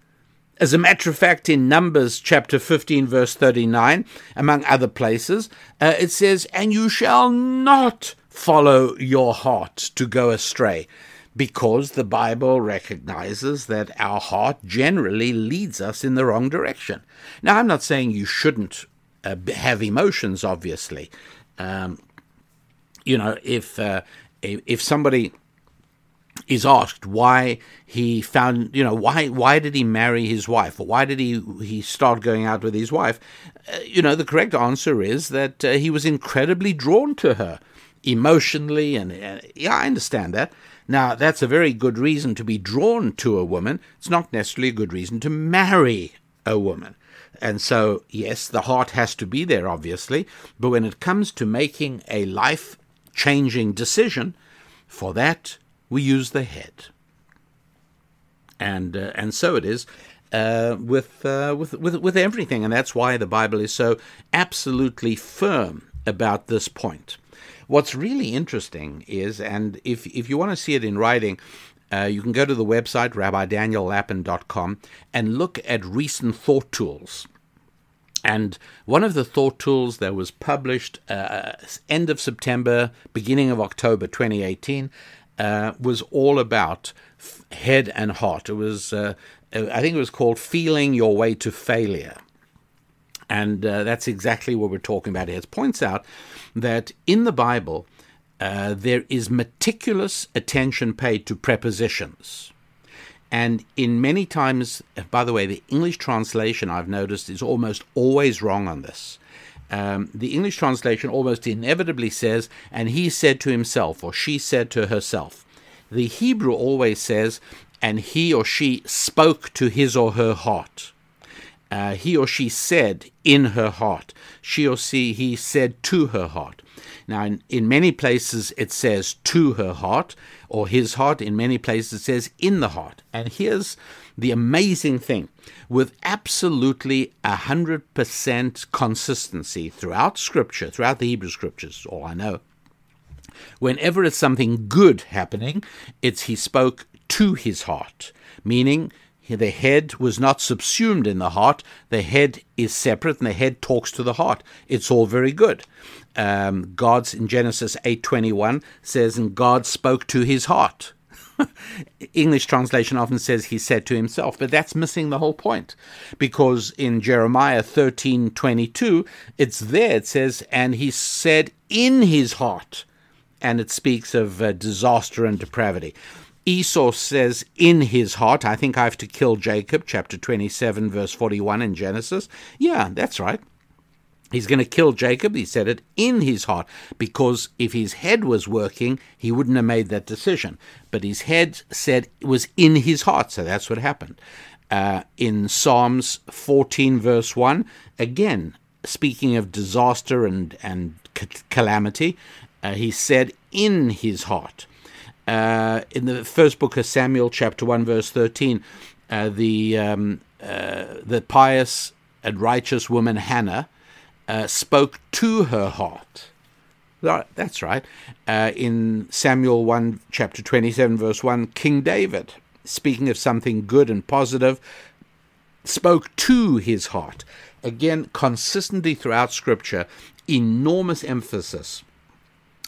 As a matter of fact, in Numbers chapter 15, verse 39, among other places, uh, it says, And you shall not follow your heart to go astray because the Bible recognizes that our heart generally leads us in the wrong direction. Now, I'm not saying you shouldn't uh, have emotions, obviously. Um, you know, if uh, if somebody is asked why he found, you know, why why did he marry his wife, or why did he he start going out with his wife, uh, you know, the correct answer is that uh, he was incredibly drawn to her emotionally, and yeah, I understand that. Now, that's a very good reason to be drawn to a woman. It's not necessarily a good reason to marry a woman. And so, yes, the heart has to be there, obviously, but when it comes to making a life changing decision, for that we use the head. And, uh, and so it is uh, with, uh, with, with, with everything, and that's why the Bible is so absolutely firm about this point. What's really interesting is, and if, if you want to see it in writing, uh, you can go to the website, rabbidaniellapin.com, and look at recent thought tools. And one of the thought tools that was published uh, end of September, beginning of October 2018, uh, was all about f- head and heart. It was, uh, I think it was called Feeling Your Way to Failure. And uh, that's exactly what we're talking about here. It points out that in the Bible, uh, there is meticulous attention paid to prepositions. And in many times, by the way, the English translation I've noticed is almost always wrong on this. Um, the English translation almost inevitably says, and he said to himself, or she said to herself. The Hebrew always says, and he or she spoke to his or her heart. Uh, he or she said in her heart. She or she, he said to her heart. Now, in, in many places it says to her heart or his heart. In many places it says in the heart. And here's the amazing thing with absolutely 100% consistency throughout Scripture, throughout the Hebrew Scriptures, all I know. Whenever it's something good happening, it's he spoke to his heart, meaning the head was not subsumed in the heart. The head is separate, and the head talks to the heart. It's all very good. Um, God's in Genesis eight twenty one says, "And God spoke to his heart." English translation often says he said to himself, but that's missing the whole point. Because in Jeremiah thirteen twenty two, it's there, it says, and he said in his heart, and it speaks of uh, disaster and depravity. Esau says in his heart, I think I have to kill Jacob, chapter 27, verse 41 in Genesis. Yeah, that's right. He's going to kill Jacob. He said it in his heart because if his head was working, he wouldn't have made that decision. But his head said it was in his heart, so that's what happened. Uh, in Psalms 14, verse 1, again, speaking of disaster and, and calamity, uh, he said in his heart. Uh, in the first book of Samuel, chapter 1, verse 13, uh, the, um, uh, the pious and righteous woman Hannah uh, spoke to her heart. That's right. Uh, in Samuel 1, chapter 27, verse 1, King David, speaking of something good and positive, spoke to his heart. Again, consistently throughout Scripture, enormous emphasis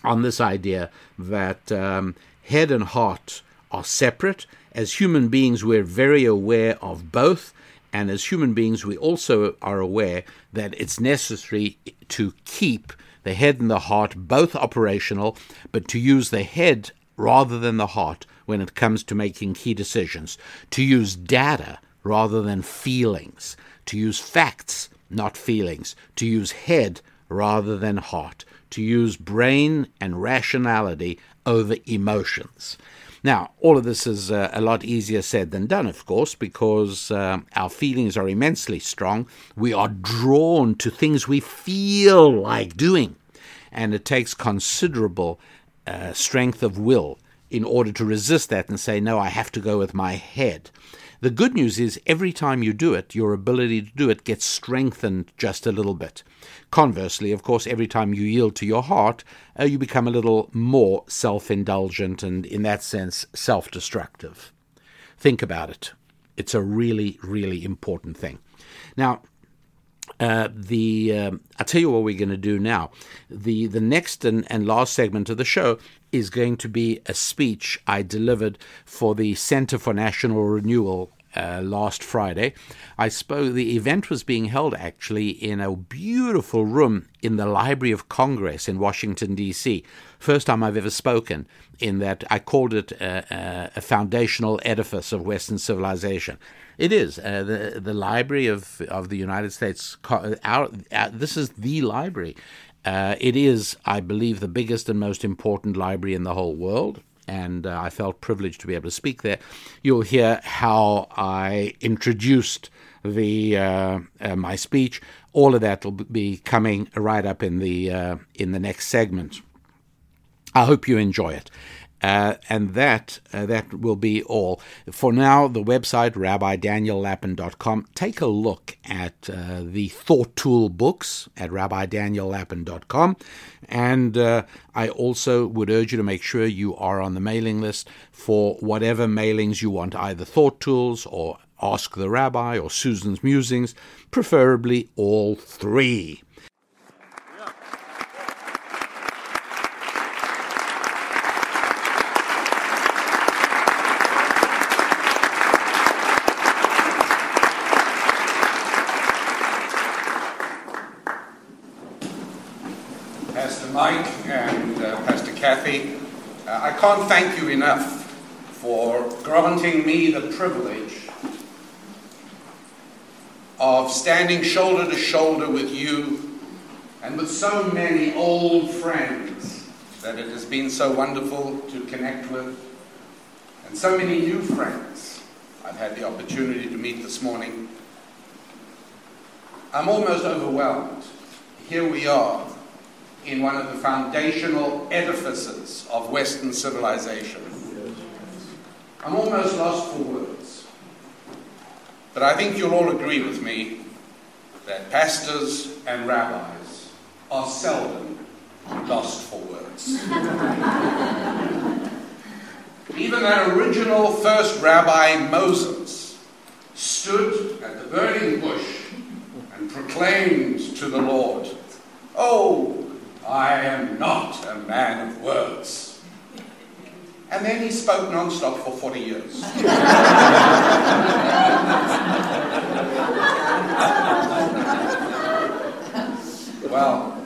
on this idea that um, head and heart are separate. As human beings, we're very aware of both. And as human beings, we also are aware that it's necessary to keep the head and the heart both operational, but to use the head rather than the heart when it comes to making key decisions, to use data rather than feelings, to use facts, not feelings, to use head rather than heart, to use brain and rationality over emotions. Now, all of this is uh, a lot easier said than done, of course, because uh, our feelings are immensely strong. We are drawn to things we feel like doing, and it takes considerable uh, strength of will in order to resist that and say, no, I have to go with my head. The good news is every time you do it, your ability to do it gets strengthened just a little bit. Conversely, of course, every time you yield to your heart, uh, you become a little more self indulgent and, in that sense, self destructive. Think about it. It's a really, really important thing. Now, uh, the um, I'll tell you what we're going to do now. The the next and, and last segment of the show is going to be a speech I delivered for the Center for National Renewal uh, last Friday. I spoke. The event was being held actually in a beautiful room in the Library of Congress in Washington D.C. First time I've ever spoken in that. I called it a, a, a foundational edifice of Western civilization. It is uh, the the Library of of the United States. Our, our, this is the library uh, it is, I believe, the biggest and most important library in the whole world, and uh, I felt privileged to be able to speak there. You'll hear how I introduced the uh, uh my speech. All of that will be coming right up in the uh, in the next segment. I hope you enjoy it. Uh, and that uh, that will be all for now. The website rabbidaniellapin.com. Take a look at uh, the Thought Tool books at rabbidaniellapin.com, and uh, I also would urge you to make sure you are on the mailing list for whatever mailings you want, either Thought Tools or Ask the Rabbi or Susan's Musings, preferably all three. Mike and uh, Pastor Kathy. Uh, I can't thank you enough for granting me the privilege of standing shoulder to shoulder with you and with so many old friends that it has been so wonderful to connect with, and so many new friends I've had the opportunity to meet this morning. I'm almost overwhelmed. Here we are in one of the foundational edifices of Western civilization. I'm almost lost for words. But I think you'll all agree with me that pastors and rabbis are seldom lost for words. Even that original first rabbi, Moses, stood at the burning bush and proclaimed to the Lord, Oh, I am not a man of words. And then he spoke non-stop for 40 years. well,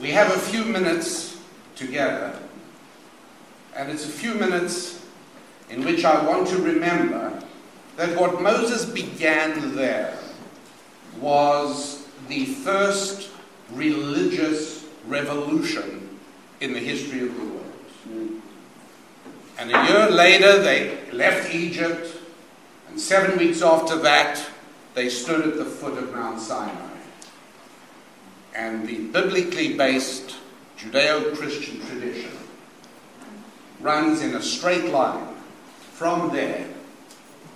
we have a few minutes together, and it's a few minutes in which I want to remember that what Moses began there was the first religious revolution in the history of the world. And a year later, they left Egypt, and seven weeks after that, they stood at the foot of Mount Sinai. And the biblically based Judeo Christian tradition runs in a straight line from there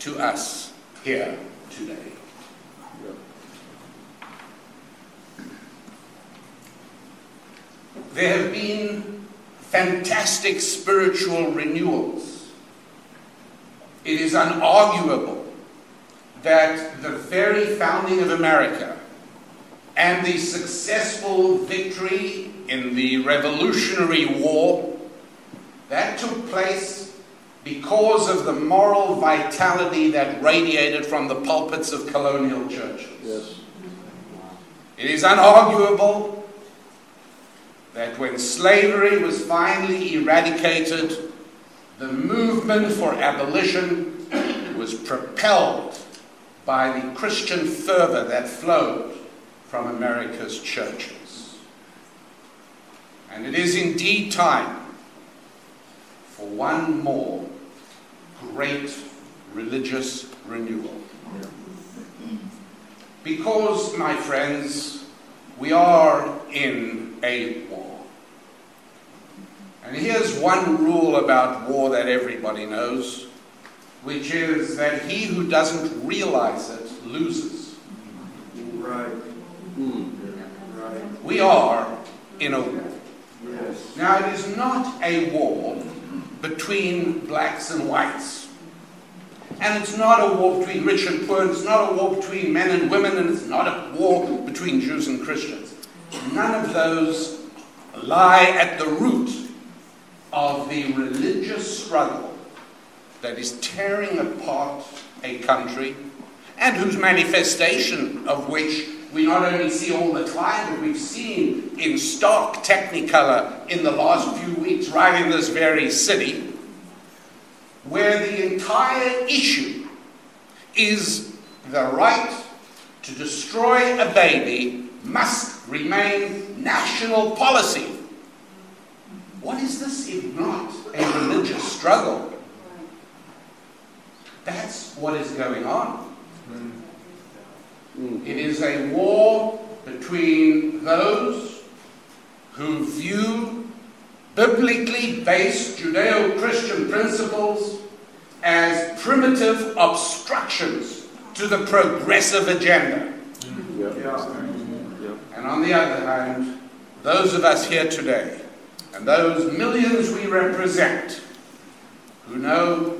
to us here today. There have been fantastic spiritual renewals. It is unarguable that the very founding of America and the successful victory in the Revolutionary War that took place because of the moral vitality that radiated from the pulpits of colonial churches.
Yes.
It is unarguable that when slavery was finally eradicated, the movement for abolition was propelled by the Christian fervor that flowed from America's churches. And it is indeed time for one more great religious renewal. Because, my friends, we are in a war. And here's one rule about war that everybody knows, which is that he who doesn't realize it loses.
Right. Right.
We are in a war.
Yes.
Now, it is not a war between blacks and whites. And it's not a war between rich and poor, and it's not a war between men and women, and it's not a war between Jews and Christians. None of those lie at the root of the religious struggle that is tearing apart a country and whose manifestation of which we not only see all the time, but we've seen in stark technicolor in the last few weeks, right in this very city, where the entire issue is the right to destroy a baby must remain national policy. What is this if not a religious struggle? That's what is going on. Hmm. It is a war between those who view biblically based Judeo Christian principles as primitive obstructions to the progressive agenda.
Yep.
And on the other hand, those of us here today, and those millions we represent, who know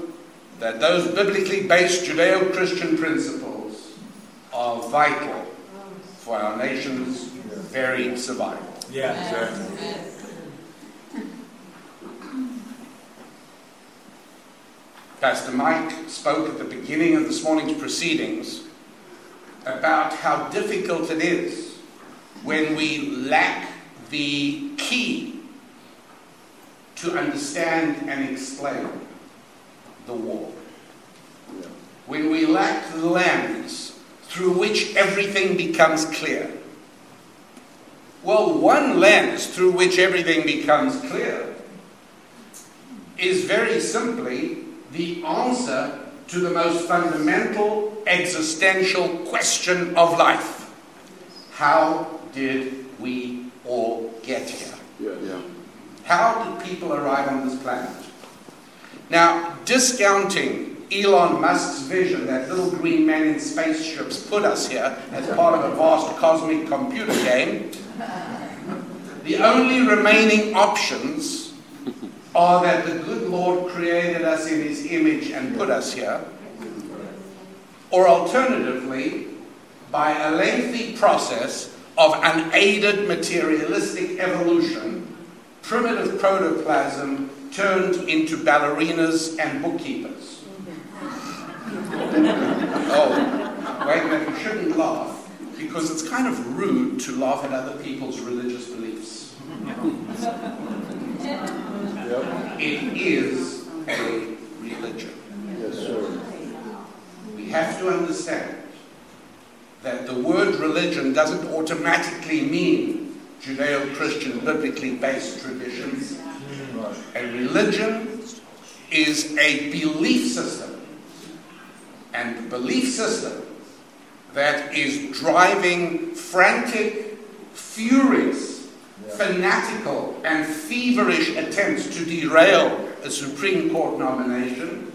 that those biblically based Judeo Christian principles are vital for our nation's very survival. Pastor Mike spoke at the beginning of this morning's proceedings about how difficult it is when we lack the key to understand and explain the war. When we lack the lens through which everything becomes clear. Well, one lens through which everything becomes clear is very simply the answer to the most fundamental existential question of life. How did we all get here?
Yeah. yeah.
How did people arrive on this planet? Now, discounting Elon Musk's vision that little green men in spaceships put us here as part of a vast cosmic computer game, the only remaining options are that the good Lord created us in his image and put us here, or alternatively, by a lengthy process of unaided materialistic evolution, primitive protoplasm turned into ballerinas and bookkeepers. oh, wait a minute, you shouldn't laugh because it's kind of rude to laugh at other people's religious beliefs.
Yep.
It is a religion.
Yes, sir.
We have to understand that the word religion doesn't automatically mean Judeo Christian, biblically based traditions. A religion is a belief system. And the belief system that is driving frantic, furious, fanatical, and feverish attempts to derail a Supreme Court nomination,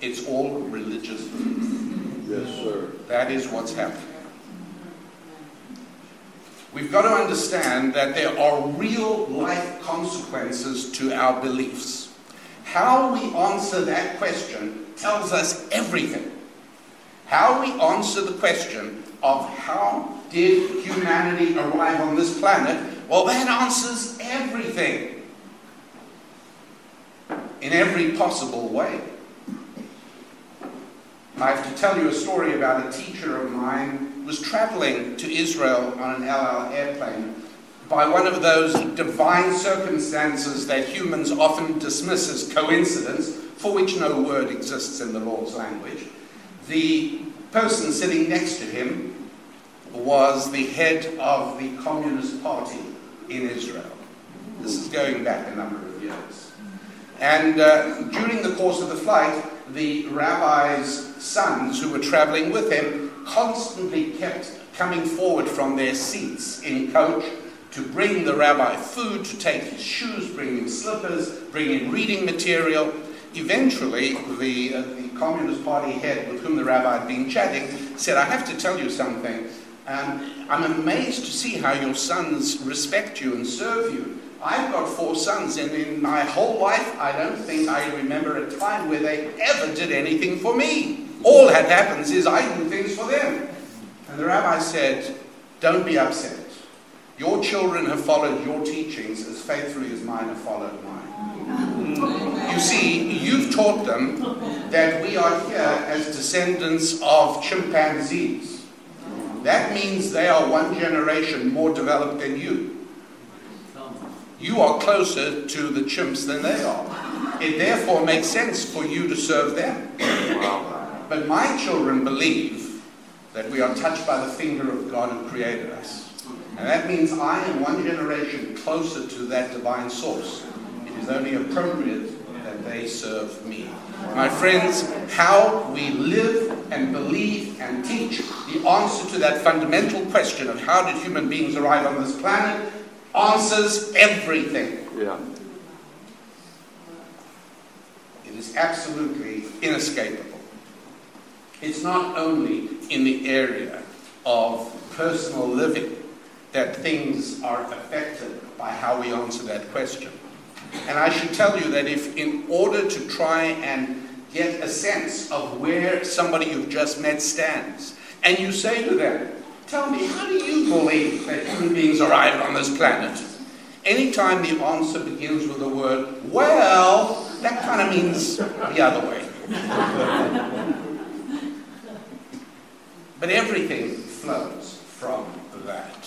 it's all religious belief.
Yes, sir.
That is what's happening. We've got to understand that there are real life consequences to our beliefs. How we answer that question tells us everything. How we answer the question of how did humanity arrive on this planet, well, that answers everything in every possible way. I have to tell you a story about a teacher of mine who was traveling to Israel on an El Al airplane by one of those divine circumstances that humans often dismiss as coincidence, for which no word exists in the Lord's language. The person sitting next to him was the head of the Communist Party in Israel. This is going back a number of years. And uh, during the course of the flight, the rabbi's sons who were traveling with him constantly kept coming forward from their seats in coach to bring the rabbi food, to take his shoes, bring him slippers, bring him reading material. Eventually, the, uh, the Communist Party head with whom the rabbi had been chatting said, I have to tell you something. Um, I'm amazed to see how your sons respect you and serve you. I've got four sons, and in my whole life, I don't think I remember a time where they ever did anything for me. All that happens is I do things for them. And the rabbi said, Don't be upset. Your children have followed your teachings as faithfully as mine have followed mine. You see, you've taught them that we are here as descendants of chimpanzees. That means they are one generation more developed than you you are closer to the chimps than they are. It therefore makes sense for you to serve them. But my children believe that we are touched by the finger of God who created us. And that means I am one generation closer to that divine source. It is only appropriate that they serve me. My friends, how we live and believe and teach the answer to that fundamental question of how did human beings arrive on this planet answers everything.
Yeah.
It is absolutely inescapable. It's not only in the area of personal living that things are affected by how we answer that question. And I should tell you that if, in order to try and get a sense of where somebody you've just met stands, and you say to them, Tell me, how do you believe that human beings arrived on this planet? Anytime the answer begins with the word, well, that kind of means the other way. but everything flows from that.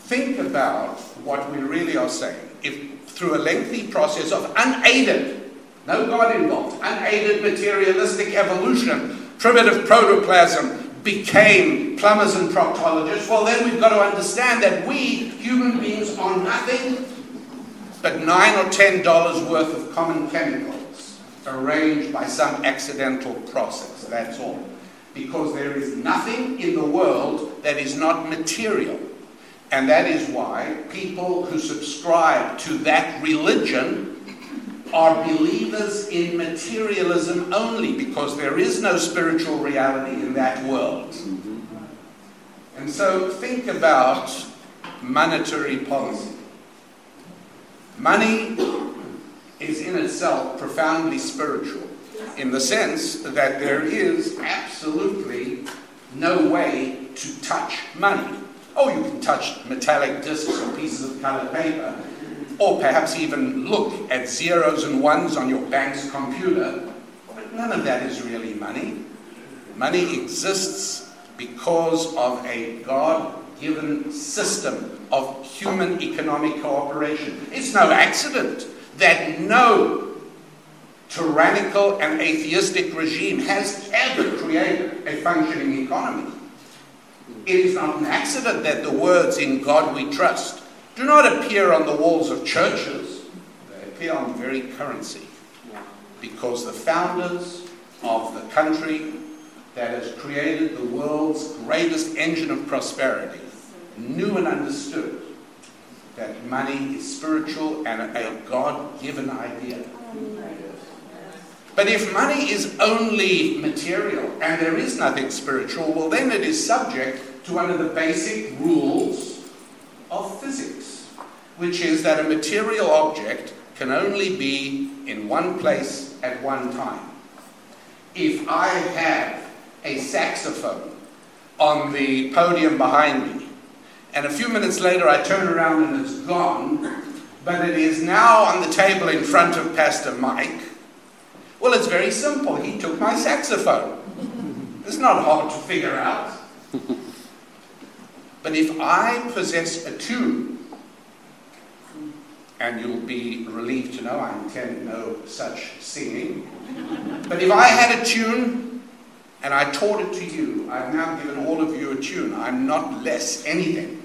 think about what we really are saying. If through a lengthy process of unaided, no God involved, unaided materialistic evolution, primitive protoplasm became plumbers and proctologists, well, then we've got to understand that we, human beings, are nothing but nine or ten dollars worth of common chemicals arranged by some accidental process. That's all. Because there is nothing in the world that is not material. And that is why people who subscribe to that religion are believers in materialism only, because there is no spiritual reality in that world. And so think about monetary policy. Money is in itself profoundly spiritual in the sense that there is absolutely no way to touch money. Oh, you can touch metallic discs or pieces of colored paper, or perhaps even look at zeros and ones on your bank's computer, but none of that is really money. Money exists because of a God given system of human economic cooperation. It's no accident that no tyrannical and atheistic regime has ever created a functioning economy. It is not an accident that the words in God we trust do not appear on the walls of churches, they appear on the very currency. Because the founders of the country that has created the world's greatest engine of prosperity knew and understood that money is spiritual and a God given idea. But if money is only material and there is nothing spiritual, well, then it is subject to one of the basic rules of physics, which is that a material object can only be in one place at one time. If I have a saxophone on the podium behind me, and a few minutes later I turn around and it's gone, but it is now on the table in front of Pastor Mike, well, it's very simple. He took my saxophone. It's not hard to figure out. But if I possess a tune, and you'll be relieved to know I intend no such singing, but if I had a tune and I taught it to you, I've now given all of you a tune. I'm not less anything.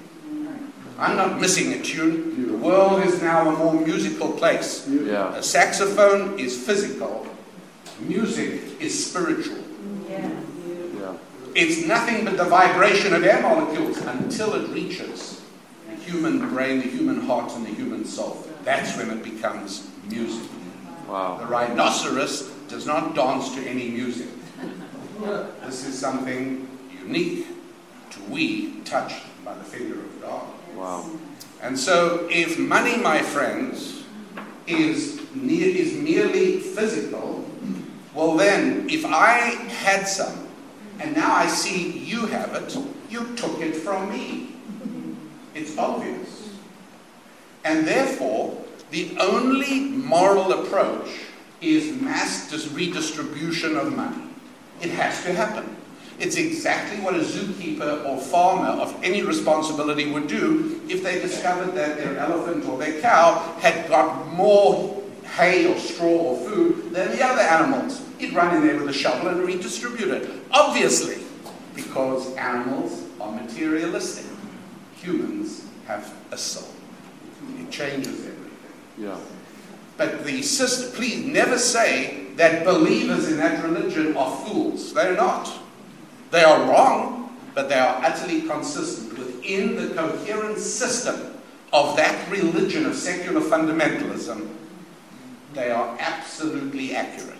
I'm not missing a tune. The world is now a more musical place.
Yeah.
A saxophone is physical, music is spiritual.
Yeah.
It's nothing but the vibration of air molecules until it reaches the human brain, the human heart, and the human soul. That's when it becomes music. The rhinoceros does not dance to any music. This is something unique to we touched by the finger of God.
Wow.
And so, if money, my friends, is, is merely physical, well, then, if I had some and now I see you have it, you took it from me. It's obvious. And therefore, the only moral approach is mass dis- redistribution of money. It has to happen. It's exactly what a zookeeper or farmer of any responsibility would do if they discovered that their elephant or their cow had got more hay or straw or food than the other animals. He'd run in there with a shovel and redistribute it. Obviously, because animals are materialistic. Humans have a soul. It changes everything.
Yeah.
But the sister, please never say that believers in that religion are fools. They're not. They are wrong, but they are utterly consistent within the coherent system of that religion of secular fundamentalism. They are absolutely accurate.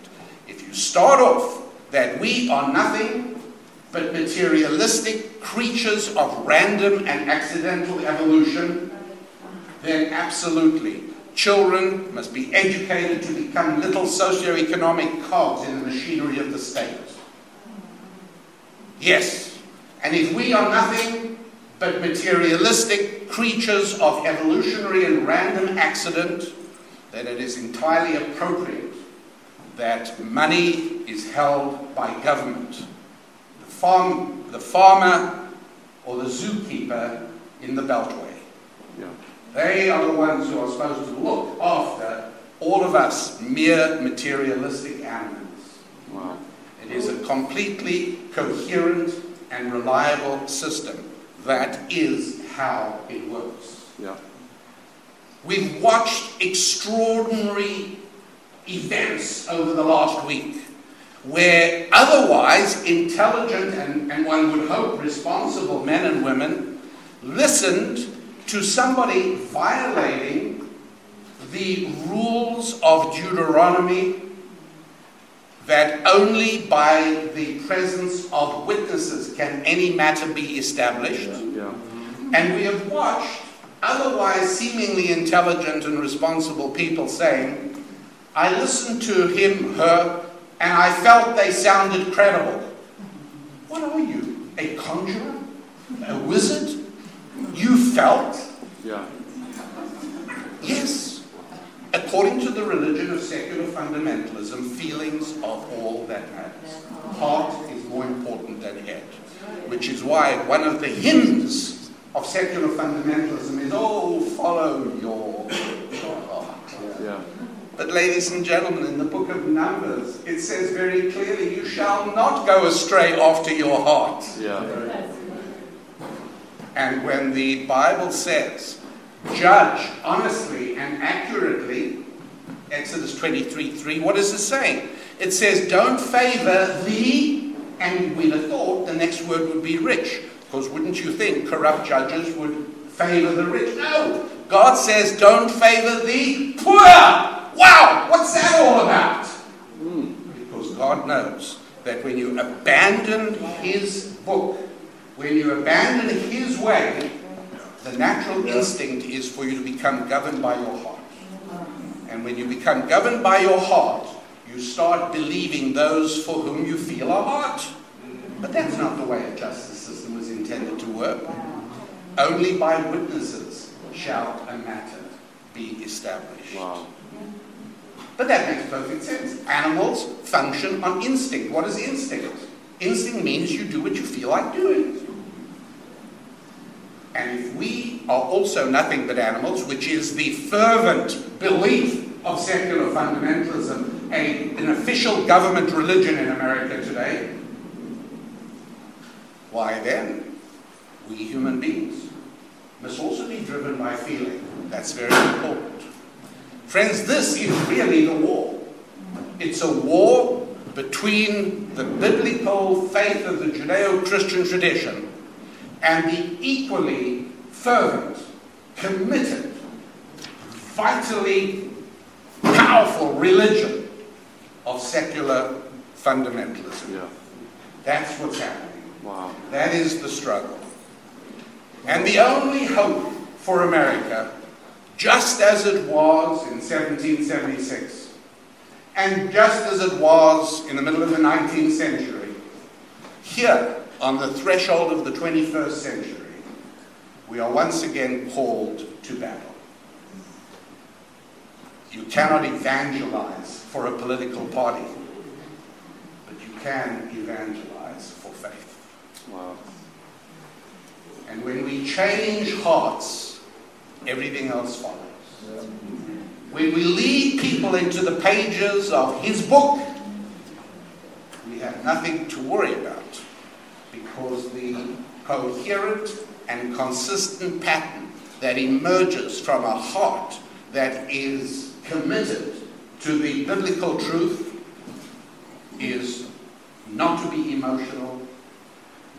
If you start off that we are nothing but materialistic creatures of random and accidental evolution, then absolutely children must be educated to become little socio-economic cogs in the machinery of the state. Yes, and if we are nothing but materialistic creatures of evolutionary and random accident, then it is entirely appropriate that money is held by government. The, farm, the farmer or the zookeeper in the Beltway.
Yeah.
They are the ones who are supposed to look after all of us mere materialistic animals.
Wow.
It is a completely coherent and reliable system. That is how it works.
Yeah.
We've watched extraordinary events over the last week where otherwise intelligent and, and one would hope responsible men and women listened to somebody violating the rules of Deuteronomy that only by the presence of witnesses can any matter be established.
Yeah.
And we have watched otherwise seemingly intelligent and responsible people saying, I listened to him, her, and I felt they sounded credible. What are you? A conjurer? A wizard? You felt?
Yeah.
Yes. According to the religion of secular fundamentalism, feelings are all that matters. Heart is more important than head. Which is why one of the hymns of secular fundamentalism is, oh, follow your, your heart.
Yeah.
But, ladies and gentlemen, in the book of Numbers, it says very clearly, you shall not go astray after your heart.
Yeah.
And when the Bible says, judge honestly and accurately, Exodus 23 3, what is it saying? It says, don't favor the, and we'd have thought the next word would be rich. Because wouldn't you think corrupt judges would favor the rich? No. God says, don't favor the poor. Wow, what's that all about? Hmm, because God knows that when you abandon His book, when you abandon His way, the natural instinct is for you to become governed by your heart. And when you become governed by your heart, you start believing those for whom you feel are hot. But that's not the way a justice system was intended to work. Only by witnesses shall a matter be established.
Wow.
But that makes perfect sense. Animals function on instinct. What is instinct? Instinct means you do what you feel like doing. And if we are also nothing but animals, which is the fervent belief of secular fundamentalism, a, an official government religion in America today, why then, we human beings must also be driven by feeling. That's very important. Friends, this is really the war. It's a war between the biblical faith of the Judeo Christian tradition and the equally fervent, committed, vitally powerful religion of secular fundamentalism.
Yeah.
That's what's happening.
Wow.
That is the struggle. And the only hope for America, just as it was in 1776, and just as it was in the middle of the 19th century, here on the threshold of the 21st century, we are once again called to battle. You cannot evangelize for a political party, but you can evangelize for faith.
Wow.
And when we change hearts, everything else follows. When we lead people into the pages of his book, we have nothing to worry about because the coherent and consistent pattern that emerges from a heart that is committed to the biblical truth is not to be emotional,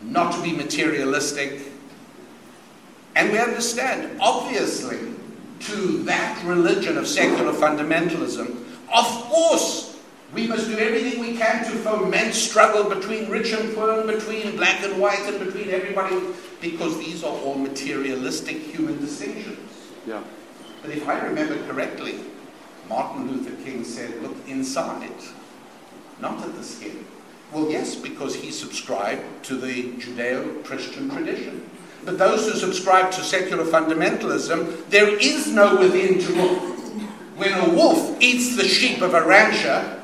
not to be materialistic. And we understand, obviously, to that religion of secular fundamentalism, of course, we must do everything we can to foment struggle between rich and poor, and between black and white, and between everybody, because these are all materialistic human distinctions.
Yeah.
But if I remember correctly, Martin Luther King said, look inside, not at the skin. Well, yes, because he subscribed to the Judeo Christian tradition. But those who subscribe to secular fundamentalism, there is no within to look. When a wolf eats the sheep of a rancher,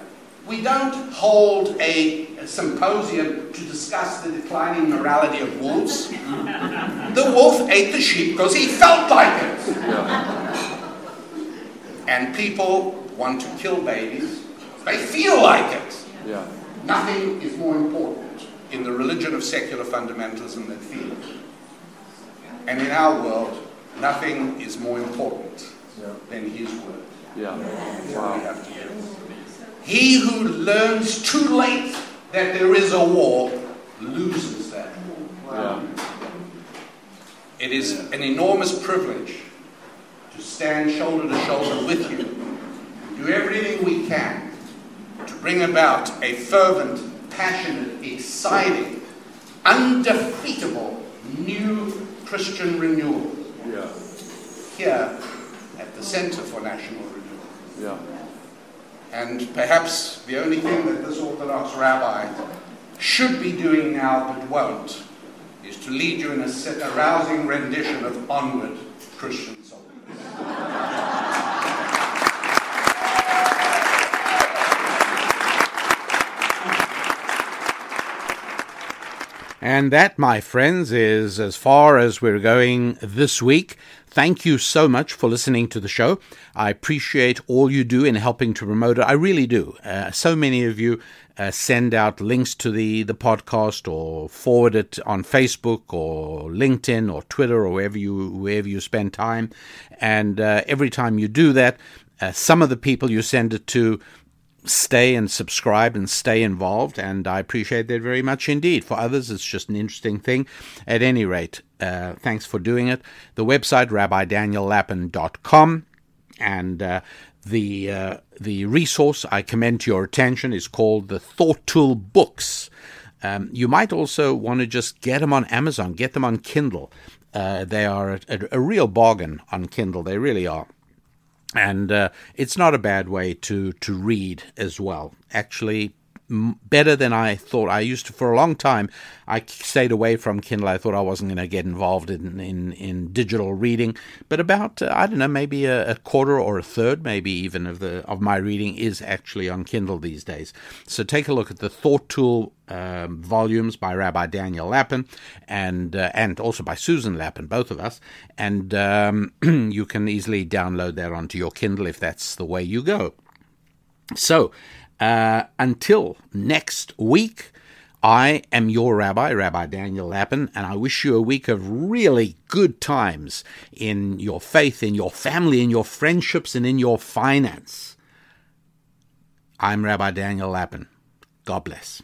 We don't hold a, a symposium to discuss the declining morality of wolves. the wolf ate the sheep because he felt like it. And people want to kill babies. They feel like it.
Yeah.
Nothing is more important in the religion of secular fundamentalism than feeling. And in our world, nothing is more important
Yeah.
than his word.
Yeah.
That's
Wow.
have to do. He who learns too late that there is a war loses that war.
Yeah.
It is an enormous privilege to stand shoulder to shoulder with you, do everything we can to bring about a fervent, passionate, exciting, undefeatable new Christian renewal
Yeah.
here at the Center for National Renewal.
Yeah.
And perhaps the only thing that this Orthodox rabbi should be doing now but won't is to lead you in a, se- a rousing rendition of Onward, Christian And that, my friends, is as far as we're going this week. Thank you so much for listening to the show. I appreciate all you do in helping to promote it. I really do. Uh, so many of you uh, send out links to the, the podcast or forward it on Facebook or LinkedIn or Twitter or wherever you wherever you spend time. And uh, every time you do that, uh, some of the people you send it to stay and subscribe and stay involved, and I appreciate that very much indeed. For others, it's just an interesting thing. At any rate, uh, thanks for doing it. The website, rabbidaniellapin.com, and uh, the, uh, the resource I commend to your attention is called the Thought Tool Books. Um, you might also want to just get them on Amazon, get them on Kindle. Uh, they are a, a, a real bargain on Kindle, they really are and uh, it's not a bad way to to read as well. Actually, better than I thought. I used to for a long time. I stayed away from Kindle. I thought I wasn't going to get involved in, in in digital reading. But about uh, I don't know, maybe a, a quarter or a third, maybe even of the of my reading is actually on Kindle these days. So take a look at the Thought Tool um, volumes by Rabbi Daniel Lapin and uh, and also by Susan Lapin, both of us. And um, you can easily download that onto your Kindle if that's the way you go. So uh, until next week. I am your rabbi, Rabbi Daniel Lapin, and I wish you a week of really good times in your faith, in your family, in your friendships, and in your finance. I'm Rabbi Daniel Lapin. God bless.